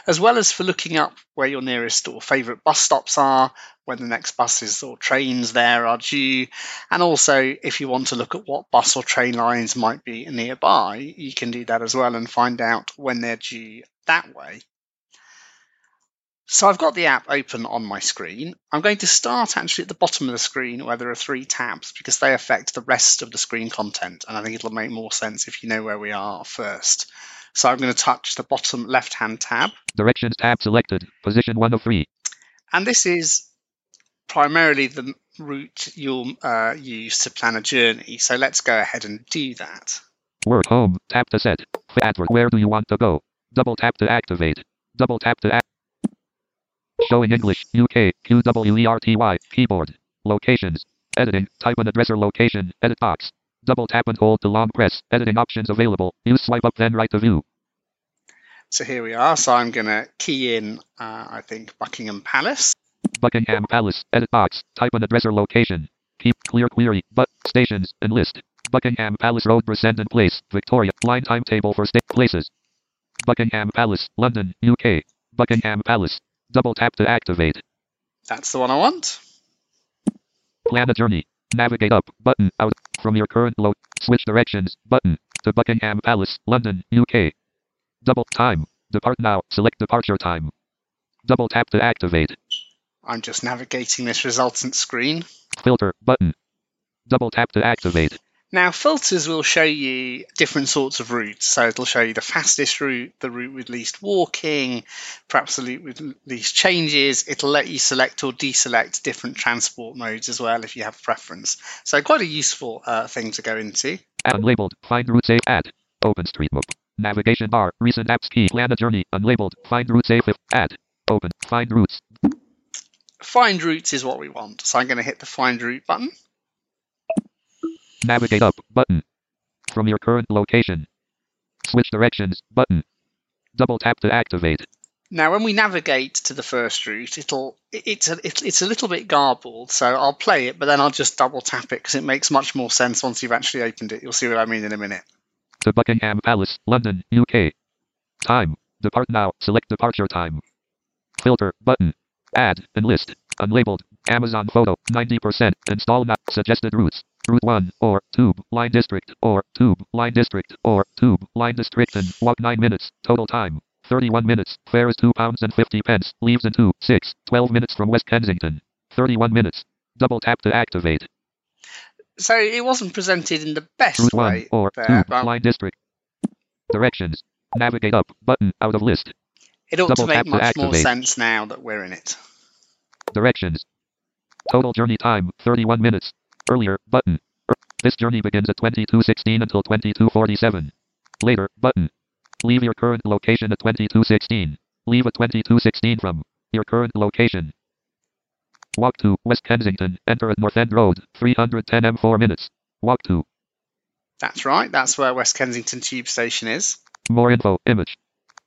as well as for looking up where your nearest or favourite bus stops are, when the next buses or trains there are due, and also if you want to look at what bus or train lines might be nearby, you can do that as well and find out when they're due that way. So I've got the app open on my screen. I'm going to start actually at the bottom of the screen where there are three tabs because they affect the rest of the screen content. And I think it'll make more sense if you know where we are first. So I'm going to touch the bottom left hand tab. Directions tab selected. Position 1 of 3. And this is primarily the route you'll uh, use to plan a journey. So let's go ahead and do that. Word home. Tap to set. Where do you want to go? Double tap to activate. Double tap to act. Showing English. UK. QWERTY. Keyboard. Locations. Editing. Type an address or location. Edit box. Double tap and hold to long press. Editing options available. Use swipe up then right to view. So here we are. So I'm going to key in, uh, I think, Buckingham Palace. Buckingham Palace. Edit box. Type an address or location. Keep clear query. But stations and list. Buckingham Palace Road, Bressenden Place, Victoria. Line timetable for state places. Buckingham Palace, London, UK. Buckingham Palace. Double tap to activate. That's the one I want. Plan a journey. Navigate up button out from your current load. Switch directions button to Buckingham Palace, London, UK. Double time. Depart now. Select departure time. Double tap to activate. I'm just navigating this resultant screen. Filter button. Double tap to activate. Now, filters will show you different sorts of routes. So it'll show you the fastest route, the route with least walking, perhaps the route with least changes. It'll let you select or deselect different transport modes as well if you have a preference. So quite a useful uh, thing to go into. Unlabeled. Find route save. Add. OpenStreetMap. Navigation bar. Recent apps key. Plan a journey. Unlabeled. Find route. If. Add. Open. Find routes. Find routes is what we want. So I'm going to hit the find route button. Navigate up button. From your current location. Switch directions button. Double tap to activate. Now, when we navigate to the first route, it'll it's a it's a little bit garbled. So I'll play it, but then I'll just double tap it because it makes much more sense once you've actually opened it. You'll see what I mean in a minute. To Buckingham Palace, London, UK. Time. Depart now. Select departure time. Filter button. Add and list. Unlabeled. Amazon photo. 90%. Install now. Suggested routes. Route 1 or Tube Line District or Tube Line District or Tube Line District and walk 9 minutes. Total time 31 minutes. Fare is 2 pounds and 50 pence. Leaves in 2, 6, 12 minutes from West Kensington. 31 minutes. Double tap to activate. So it wasn't presented in the best Route 1 way or there, Tube but Line District. Directions. Navigate up button out of list. it ought to make tap to much more sense now that we're in it. Directions. Total journey time 31 minutes. Earlier button. This journey begins at 2216 until 2247. Later button. Leave your current location at 2216. Leave at 2216 from your current location. Walk to West Kensington. Enter at North End Road. 310 m 4 minutes. Walk to That's right. That's where West Kensington Tube Station is. more info image.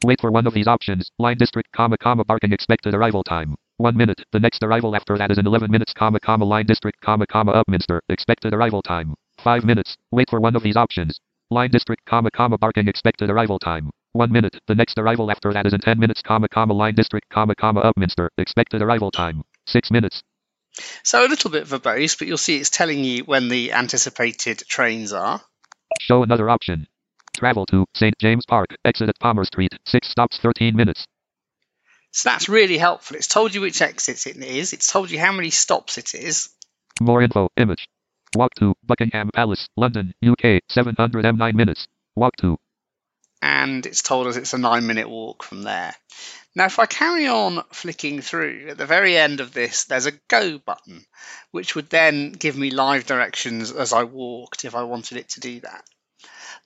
Wait for one of these options. Line district, comma, comma, barking expected arrival time. One minute. The next arrival after that is in 11 minutes, comma, comma, line district, comma, comma, Upminster. Expected arrival time. Five minutes. Wait for one of these options. Line district, comma, comma, barking expected arrival time. One minute. The next arrival after that is in 10 minutes, comma, comma, line district, comma, comma, Upminster. Expected arrival time. Six minutes. So a little bit verbose, but you'll see it's telling you when the anticipated trains are. Show another option. Travel to St. James Park. Exit at Palmer Street. Six stops, 13 minutes. So that's really helpful. It's told you which exit it is. It's told you how many stops it is. More info image. Walk to Buckingham Palace, London, UK, 700 m 9 minutes. Walk to. And it's told us it's a nine minute walk from there. Now, if I carry on flicking through, at the very end of this, there's a go button, which would then give me live directions as I walked if I wanted it to do that.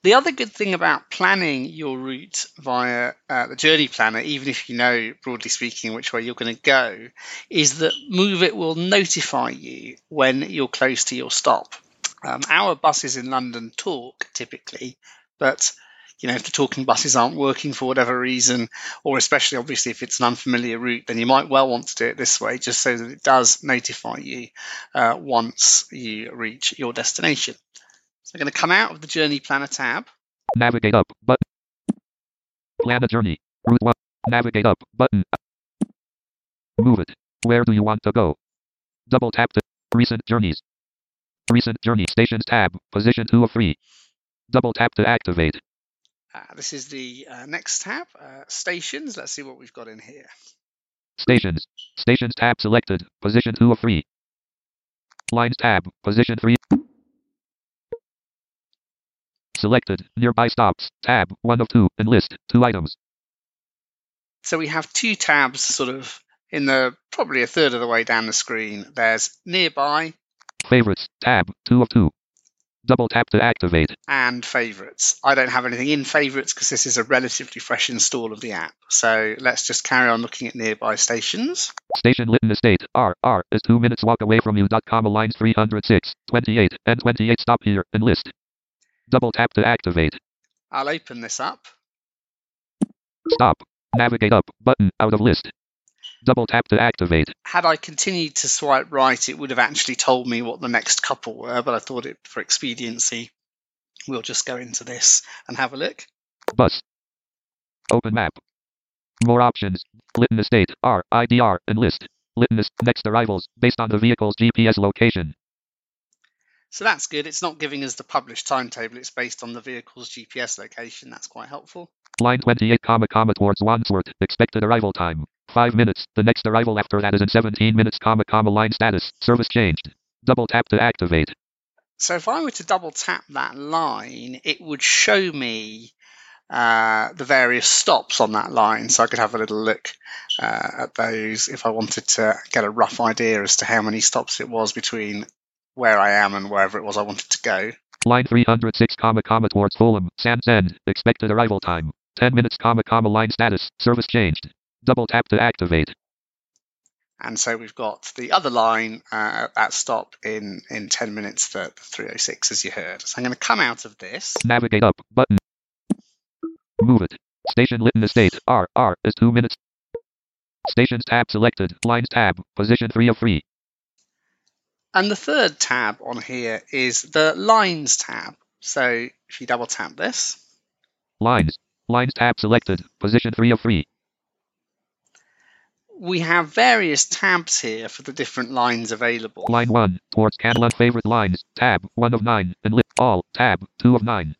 The other good thing about planning your route via uh, the journey planner, even if you know, broadly speaking, which way you're going to go, is that Moovit will notify you when you're close to your stop. Um, our buses in London talk typically, but you know, if the talking buses aren't working for whatever reason, or especially obviously if it's an unfamiliar route, then you might well want to do it this way, just so that it does notify you uh, once you reach your destination. So I'm going to come out of the Journey Planner tab. Navigate up button. Plan a journey. Route 1. Navigate up button. Moovit. Where do you want to go? Double tap to recent journeys. Recent journey stations tab. Position 2 of 3. Double tap to activate. Uh, this is the uh, next tab, uh, stations. Let's see what we've got in here. Stations. Stations tab selected. Position 2 of 3. Lines tab. Position 3. Selected. Nearby stops. Tab. 1 of 2. And list. 2 items. So we have two tabs sort of in the probably a third of the way down the screen. There's nearby Favorites. Tab. 2 of 2. Double tap to activate. and favorites. I don't have anything in favorites because this is a relatively fresh install of the app. So let's just carry on looking at nearby stations. Station Lytton Estate. R. R. Is 2 minutes walk away from you. Dot comma lines 306. 28. And 28. Stop here. And list. Double tap to activate. I'll open this up. Stop. Navigate up. Button. Out of list. Double tap to activate. Had I continued to swipe right, it would have actually told me what the next couple were, but I thought it for expediency, we'll just go into this and have a look. Bus. Open map. More options. Lytton Estate. R. IDR. And list. Lytton next arrivals based on the vehicle's GPS location. So that's good. It's not giving us the published timetable, it's based on the vehicle's GPS location. That's quite helpful. Line 28, comma, comma, towards Wandsworth. Expected arrival time. 5 minutes. The next arrival after that is in 17 minutes, comma, comma, line status. Service changed. Double tap to activate. So if I were to double tap that line, it would show me uh, the various stops on that line. So I could have a little look uh, at those if I wanted to get a rough idea as to how many stops it was between where I am and wherever it was I wanted to go. Line 306, comma, comma, towards Fulham. Sands End. Expected arrival time. 10 minutes, comma, comma, line status. Service changed. Double tap to activate. And so we've got the other line uh, at stop in, in 10 minutes for 306, as you heard. So I'm going to come out of this. Navigate up. Button. Moovit. Station Lytton Estate. R. R. Is 2 minutes. Stations tab selected. Lines tab. Position 3 of 3. And the third tab on here is the lines tab. So if you double tap this, Lines. Lines tab selected. Position 3 of 3. we have various tabs here for the different lines available. Line 1. Towards Canlan favorite lines. Tab. 1 of 9. And list. All. Tab. 2 of 9.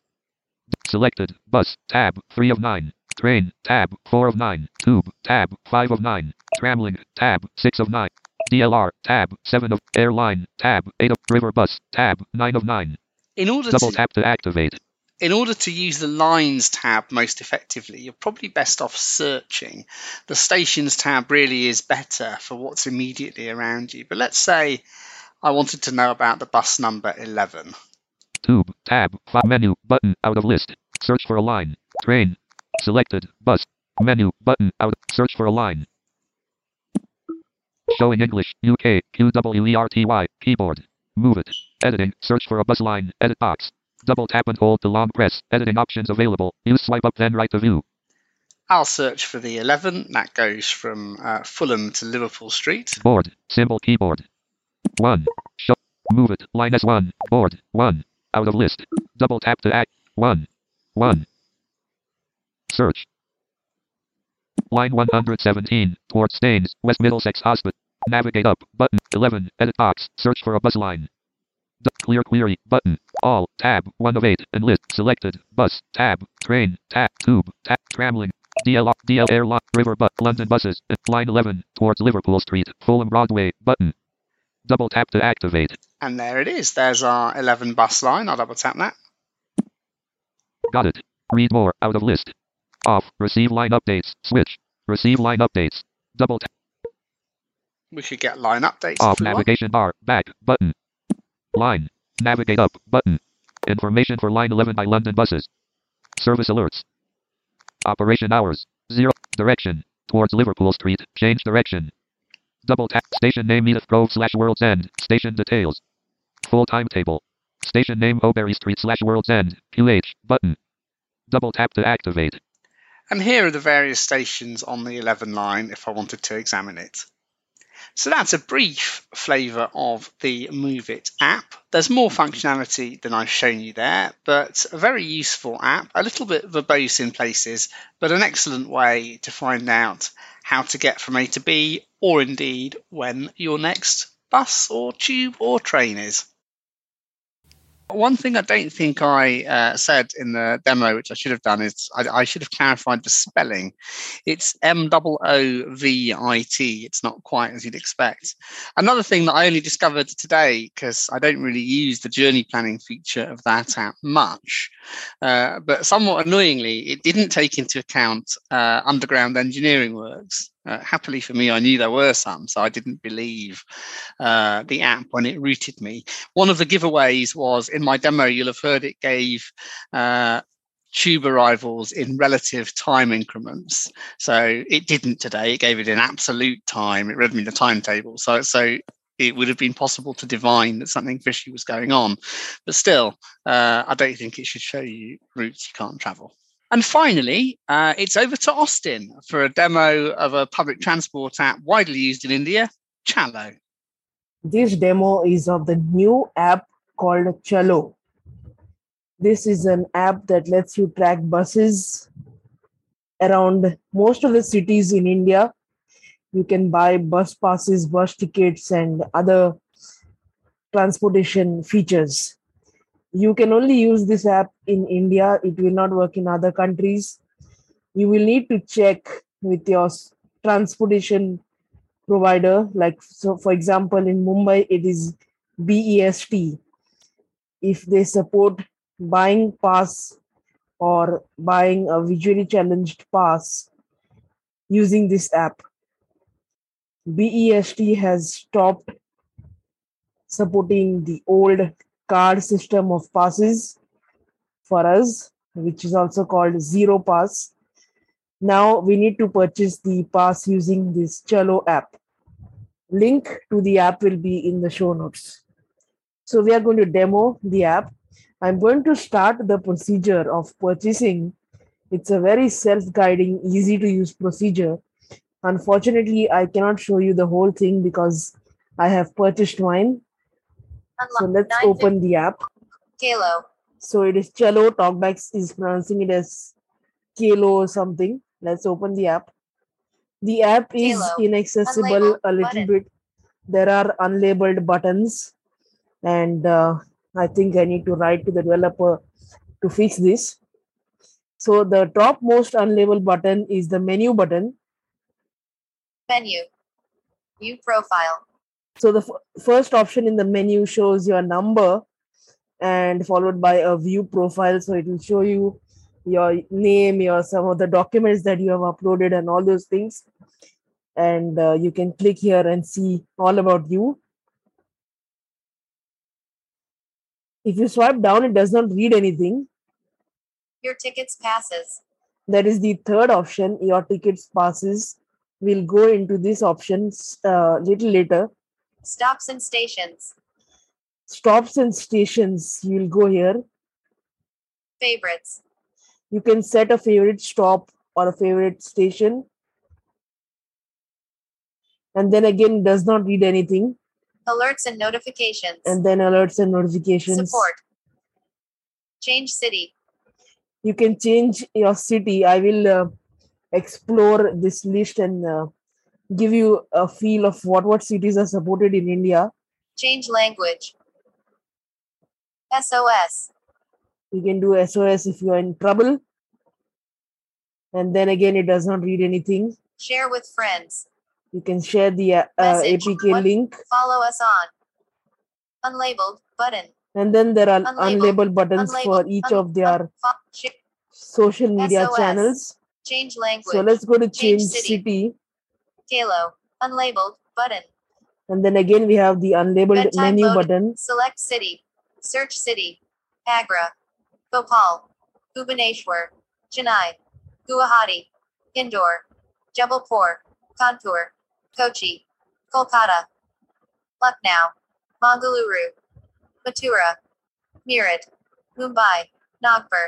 Selected. Bus. Tab. 3 of 9. Train. Tab. 4 of 9. Tube. Tab. 5 of 9. Tramlink. Tab. 6 of 9. DLR. Tab. 7 of. Airline. Tab. 8 of. River bus. Tab. 9 of 9. In order Double to tap to activate. in order to use the lines tab most effectively, you're probably best off searching. The stations tab really is better for what's immediately around you. But let's say I wanted to know about the bus number 11. Tube. Tab. 5 menu. Button. Out of list. Search for a line. Train. Selected. Bus. Menu. Button. Out. Search for a line. Showing English. UK. QWERTY. Keyboard. Moovit. Editing. Search for a bus line. Edit box. Double tap and hold to long press. Editing options available. Use swipe up then right to view. I'll search for the 11. That goes from uh, Fulham to Liverpool Street. Board. Symbol keyboard. 1. Show. Moovit. Line S1. Board. 1. Out of list. Double tap to add. 1. 1. Search. Line 117. Towards Staines. West Middlesex Hospital. Navigate up. Button. 11. Edit box. Search for a bus line. D- clear query. Button. All. Tab. 1 of 8. And list. Selected. Bus. Tab. Train. Tab. Tube. Tab. Tramlink. DL, DL Airline, River Bus, London buses, uh, line 11, towards Liverpool Street, Fulham Broadway, button. Double tap to activate. And there it is. There's our 11 bus line. I'll double tap that. Got it. Read more. Out of list. Off. Receive line updates. Switch. Receive line updates. Double tap. We should get line updates. Off if we want. navigation bar. Back. Button. Line. Navigate up. Button. Information for line 11 by London buses. Service alerts. Operation hours. Zero. Direction. Towards Liverpool Street. Change direction. Double tap. Station name Edith Grove slash World's End. Station details. Full timetable. Station name Oberry Street slash World's End. QH. Button. Double tap to activate. And here are the various stations on the 11 line if I wanted to examine it. So that's a brief flavour of the Moovit app. There's more functionality than I've shown you there, but a very useful app, a little bit verbose in places, but an excellent way to find out how to get from A to B, or indeed when your next bus or tube or train is. One thing I don't think I uh, said in the demo, which I should have done, is I, I should have clarified the spelling. It's M O V I T. It's not quite as you'd expect. Another thing that I only discovered today, because I don't really use the journey planning feature of that app much, uh, but somewhat annoyingly, it didn't take into account uh, underground engineering works. Uh, happily for me, I knew there were some, so I didn't believe uh, the app when it routed me. One of the giveaways was in my demo, you'll have heard it gave uh, tube arrivals in relative time increments. So it didn't today. It gave it in absolute time. It read me the timetable. So so it would have been possible to divine that something fishy was going on. But still, uh, I don't think it should show you routes you can't travel. And finally, uh, it's over to Austin for a demo of a public transport app widely used in India, Chalo. This demo is of the new app called Chalo. This is an app that lets you track buses around most of the cities in India. You can buy bus passes, bus tickets, and other transportation features. You can only use this app in India, it will not work in other countries. You will need to check with your transportation provider. Like, so for example, in Mumbai, it is BEST. If they support buying pass or buying a visually challenged pass using this app. BEST has stopped supporting the old card system of passes for us, which is also called Zero Pass. Now we need to purchase the pass using this Chalo app. Link to the app will be in the show notes. So we are going to demo the app. I'm going to start the procedure of purchasing. It's a very self-guiding, easy to use procedure. Unfortunately, I cannot show you the whole thing because I have purchased mine. So let's open the app. Kalo. So it is Chalo. Talkback is pronouncing it as Kalo or something. Let's open the app. The app is Kalo. inaccessible Unlabeled a little button. bit. There are unlabeled buttons, and uh, I think I need to write to the developer to fix this. So the topmost unlabeled button is the menu button. Menu. View profile. So the f- first option in the menu shows your number and followed by a view profile. So it will show you your name, your some of the documents that you have uploaded and all those things. And uh, you can click here and see all about you. If you swipe down, it does not read anything. Your tickets passes. That is the third option. Your tickets passes. We'll go into this option uh, little later. Stops and stations. Stops and stations. You'll go here. Favorites. you can set a favorite stop or a favorite station and then again does not read anything Alerts and notifications. and then alerts and notifications Support. Change city. you can change your city i will uh, explore this list and uh, give you a feel of what what cities are supported in india Change language. SOS. you can do sos if you are in trouble and then again it does not read anything Share with friends. you can share the uh, apk What- link Follow us on Unlabeled. Button. and then there are Unlabeled. unlabeled buttons for each Un- of their un- social media SOS. channels Change language. so let's go to Change change city. city Halo. Unlabeled. Button. and then again we have the unlabeled Bedtime menu button Select city. Search city. Agra. Bhopal. Bhubaneswar. Chennai. Guwahati. Indore. Jabalpur. Kanpur. Kochi. Kolkata. Lucknow. Mangaluru. Mathura. Meerut. Mumbai. Nagpur.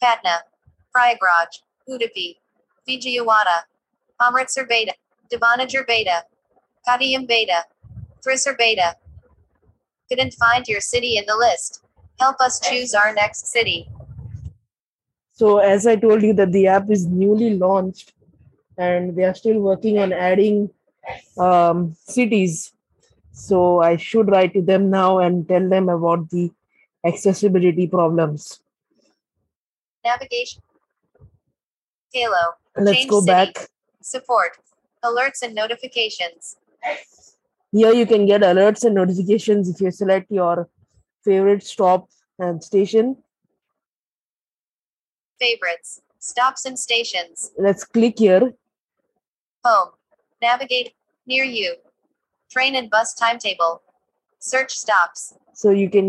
Patna. Prayagraj. Udupi. Vijayawada. Amritsar Beta. Devanagar Beta. Kadiyam Beta. Thrissur Beta. Couldn't find your city in the list. Help us choose our next city. so as i told you that the app is newly launched and they are still working on adding um, cities so i should write to them now and tell them about the accessibility problems Navigation. Halo. let's Change go city. back Support. Alerts and notifications. here you can get alerts and notifications if you select your favorite stop and station Favorites. Stops and stations. let's click here Home. Navigate. Near you. Train and bus timetable. Search stops. so you can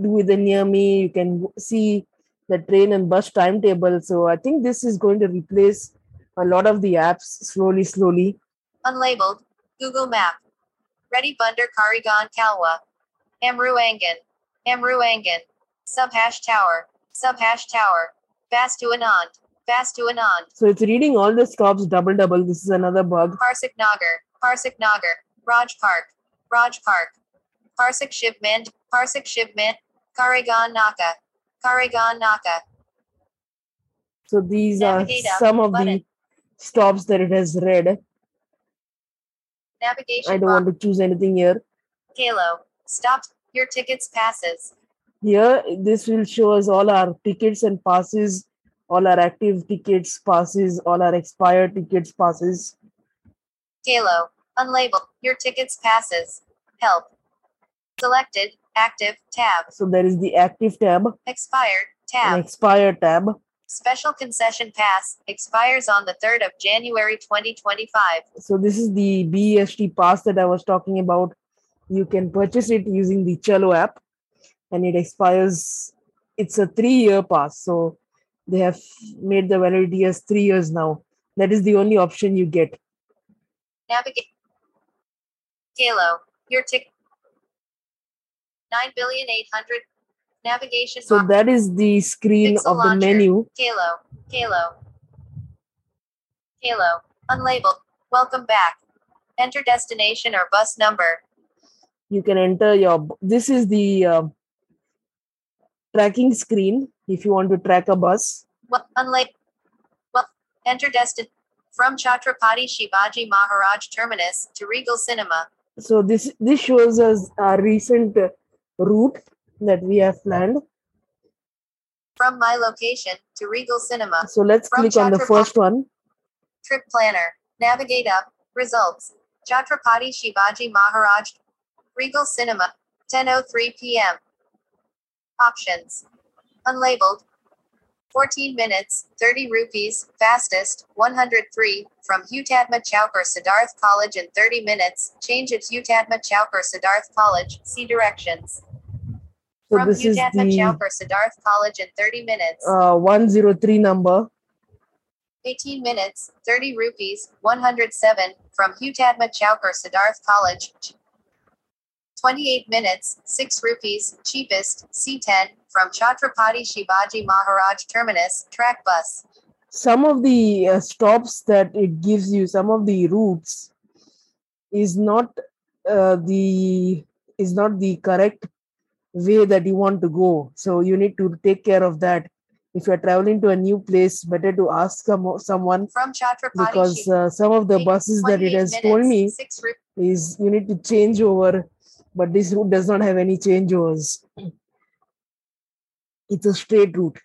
do with the near me you can see the train and bus timetable so i think this is going to replace a lot of the apps slowly slowly Unlabeled. Google Map. Ready Bunder Karigan Kalwa. Amruangan. Amruangan. Subhash Tower. Subhash Tower. Vastu Anand. Vastu Anand. so it's reading all the stops double double this is another bug Parsik Nagar. Parsik Nagar. Raj Park. Raj Park. Parsik Shivmand. Parsik Shivmand. Karigan Naka. Karigan Naka. so these are some of the button. Stops that it has read Navigation i don't want to choose anything here Halo. Stopped. Your tickets passes. here this will show us all our tickets and passes all our active tickets passes all our expired tickets passes Halo. Unlabeled. Your tickets passes. Help. Selected. Active. Tab. so there is the active tab Expired. Tab. expired tab Special concession pass expires on the 3rd of January 2025. so this is the best pass that i was talking about you can purchase it using the Chalo app and it expires it's a three year pass so they have made the validity as three years now that is the only option you get Navigate. Halo. Your tick. 9 billion 800. Navigation. so that is the screen Pixel of the launcher. menu Halo. Halo. Halo. Unlabeled. Welcome back. Enter destination or bus number. you can enter your this is the uh, tracking screen if you want to track a bus Well, unlabeled. Well, enter destin. From Chhatrapati Shivaji Maharaj Terminus to Regal Cinema. so this this shows us our recent route that we have planned From my location to Regal Cinema. so let's From click on the first one Trip planner. Navigate up. Results. Chhatrapati Shivaji Maharaj. Regal Cinema. 10.03 p.m. Options. Unlabeled. 14 minutes, 30 rupees, fastest, 103, from Hutatma Chowker Siddharth College in 30 minutes, change at Hutatma Chowker Siddharth College, see directions. So From this is Hutatma the Chowker Siddharth College in 30 minutes, uh, 103 number 18 minutes, 30 rupees, 107, from Hutatma Chowker Siddharth College. 28 minutes, 6 rupees, cheapest, C10, from Chhatrapati Shivaji Maharaj Terminus, track bus. some of the uh, stops that it gives you some of the routes is not uh, the is not the correct way that you want to go. So you need to take care of that. If you're traveling to a new place better to ask some, someone From Chhatrapati because uh, some of the buses that it has told me 6 is you need to change over but this route does not have any changeovers. It's a straight route.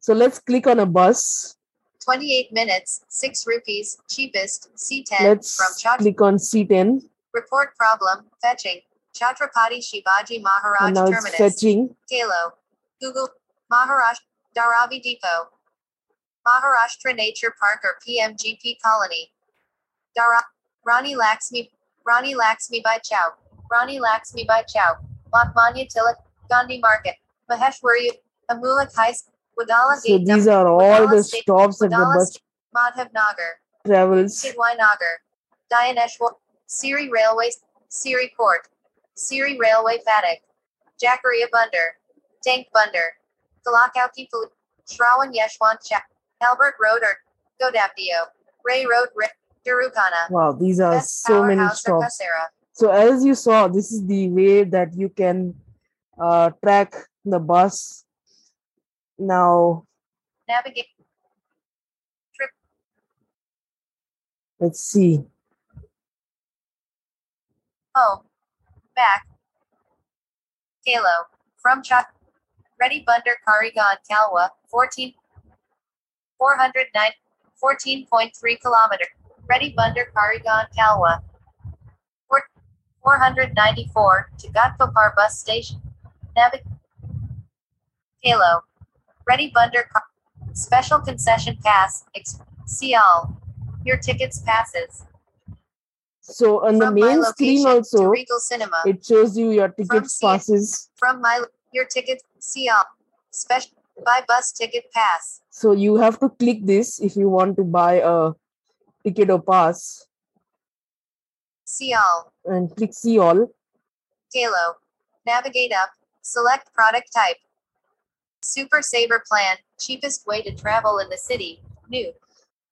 So let's click on a bus. 28 minutes, 6 rupees, cheapest, C10, let's from Chhatrapati. click on c10 Report problem, fetching. Chhatrapati Shivaji Maharaj and now Terminus. fetching. Kalo. Google. Maharashtra. Dharavi Depot. Maharashtra Nature Park or PMGP Colony. Dara. Rani Laxmi. Rani Laxmi by Chow. Rani Laxmi by Chow. Lokmanya Tilak. Gandhi Market. Maheshwari. Amulak High School. Wadala So Gate. these are all Wadala the State- stops that the Wadala bus State- Madhav Nagar. travels. Kidwai Nagar. Dianeshwar. Siri Railway. Siri Port. Siri Railway Fatak. Jakaria Bunder. Tank Bunder. Kalakauki Pulu. Shrawan Yeshwant Chak. Albert Road or Godapdio. Ray Road. Ray. Durukana. Wow, these are Best so many stops. So as you saw, this is the way that you can uh, track the bus. Now Navigate. Trip. let's see. Home. Back. Kalo. From Chak. Ready Bunder Karigan Kalwa. 14. 409. 14.3 kilometer. Ready Bunder Karigan Kalwa. 494 to Ghatkopar bus station. Navig. Kalo. Ready Bunder Special concession pass. Ex-. Your tickets passes. So on the From my main screen location to also, Regal Cinema. it shows you your tickets C- passes. From my your ticket see all. Special buy bus ticket pass. So you have to click this if you want to buy a ticket or pass See all. and click see all. Kalo. Navigate up. Select product type. Super Saver plan. Cheapest way to travel in the city. New.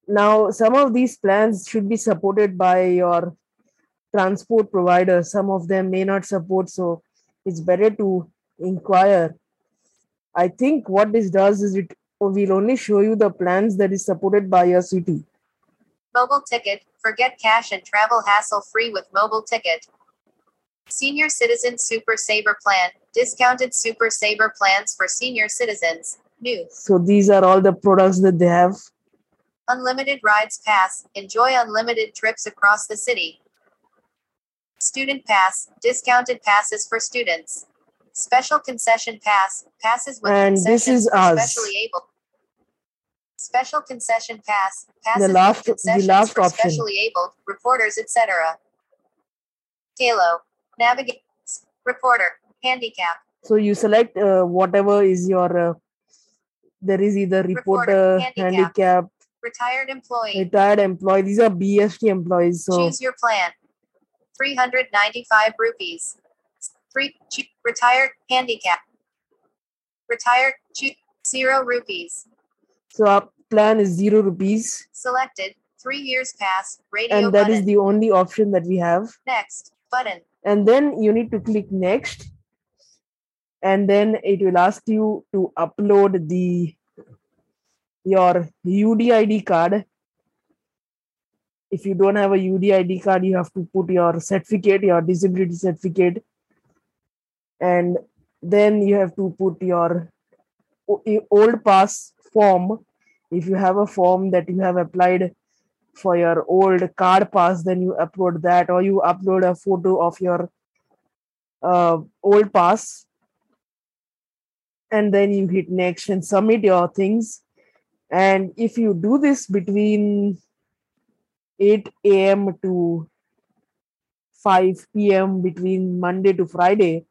Now some of these plans should be supported by your transport provider. Some of them may not support, so it's better to inquire. I think what this does is it will only show you the plans that is supported by your city. Mobile ticket. Forget cash and travel hassle free with mobile ticket. Senior Citizen Super Saver Plan. Discounted Super Saver plans for senior citizens. New. So these are all the products that they have. Unlimited Rides Pass. Enjoy unlimited trips across the city. Student Pass. Discounted passes for students. Special Concession Pass. Passes with And this is for us. specially able. Special Concession Pass. Passes last- with the concessions last for option. specially abled reporters, etc. Kalo. Navigate. Reporter. Handicap. So you select uh, whatever is your. Uh, there is either reporter, handicap. handicap, Retired employee. retired employee. These are BST employees. So Choose your plan. 395 rupees. Three, choo- retired, handicap. Retired, choo- zero rupees. so our plan is zero rupees, Selected, three years pass, radio and that is button. the only option that we have. Next, button. and then you need to click next and then it will ask you to upload the your UDID card if you don't have a UDID card you have to put your certificate your disability certificate. And then you have to put your old pass form. If you have a form that you have applied for your old card pass then you upload that or you upload a photo of your uh, old pass. And then you hit next and submit your things. And if you do this between 8 a.m to 5 p.m between monday to friday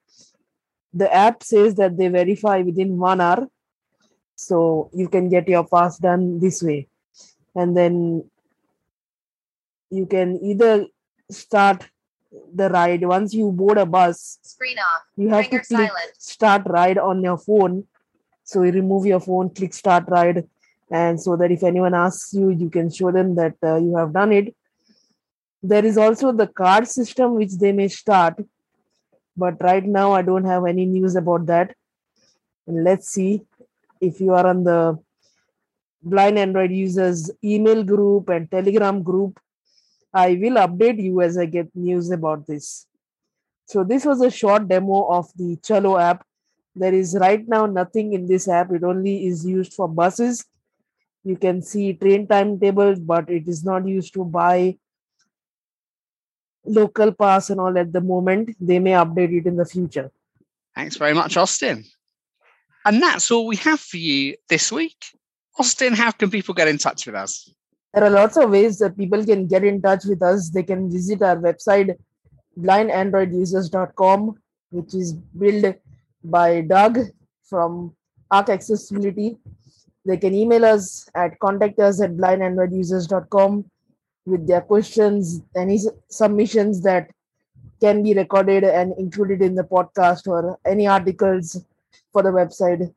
the app says that they verify within one hour. So you can get your pass done this way. And then you can either start the ride. Once you board a bus Screen off. you have Ringer to click silent. start ride on your phone. So you remove your phone click start ride and so that if anyone asks you you can show them that uh, you have done it. There is also the card system which they may start. But right now i don't have any news about that. And let's see if you are on the blind android users email group and telegram group. I will update you as i get news about this. So this was a short demo of the chalo app. There is right now nothing in this app. It only is used for buses you can see train timetables but it is not used to buy local pass and all at the moment. They may update it in the future. Thanks very much, Austin. And that's all we have for you this week. Austin, how can people get in touch with us? There are lots of ways that people can get in touch with us. They can visit our website, blindandroidusers.com, which is built by Doug from Arc Accessibility. They can email us at contact us at blindandroidusers.com with their questions, any submissions that can be recorded and included in the podcast or any articles for the website.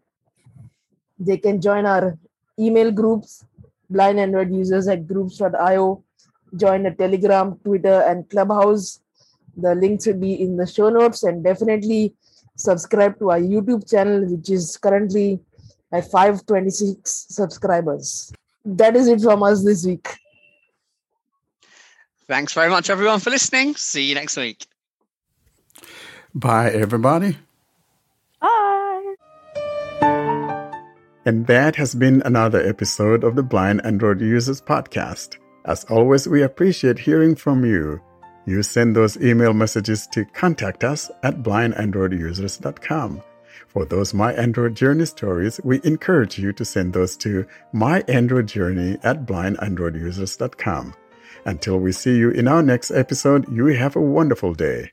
They can join our email groups, blind Android users at groups.io, join the Telegram, Twitter, and Clubhouse. The links will be in the show notes and definitely subscribe to our YouTube channel, which is currently at 526 subscribers. That is it from us this week. Thanks very much, everyone, for listening. See you next week. Bye, everybody. Bye. And that has been another episode of the Blind Android Users Podcast. As always, we appreciate hearing from you. You send those email messages to contact us at blindandroidusers.com. For those My Android Journey stories, we encourage you to send those to myandroidjourney at blindandroidusers.com. Until we see you in our next episode, you have a wonderful day.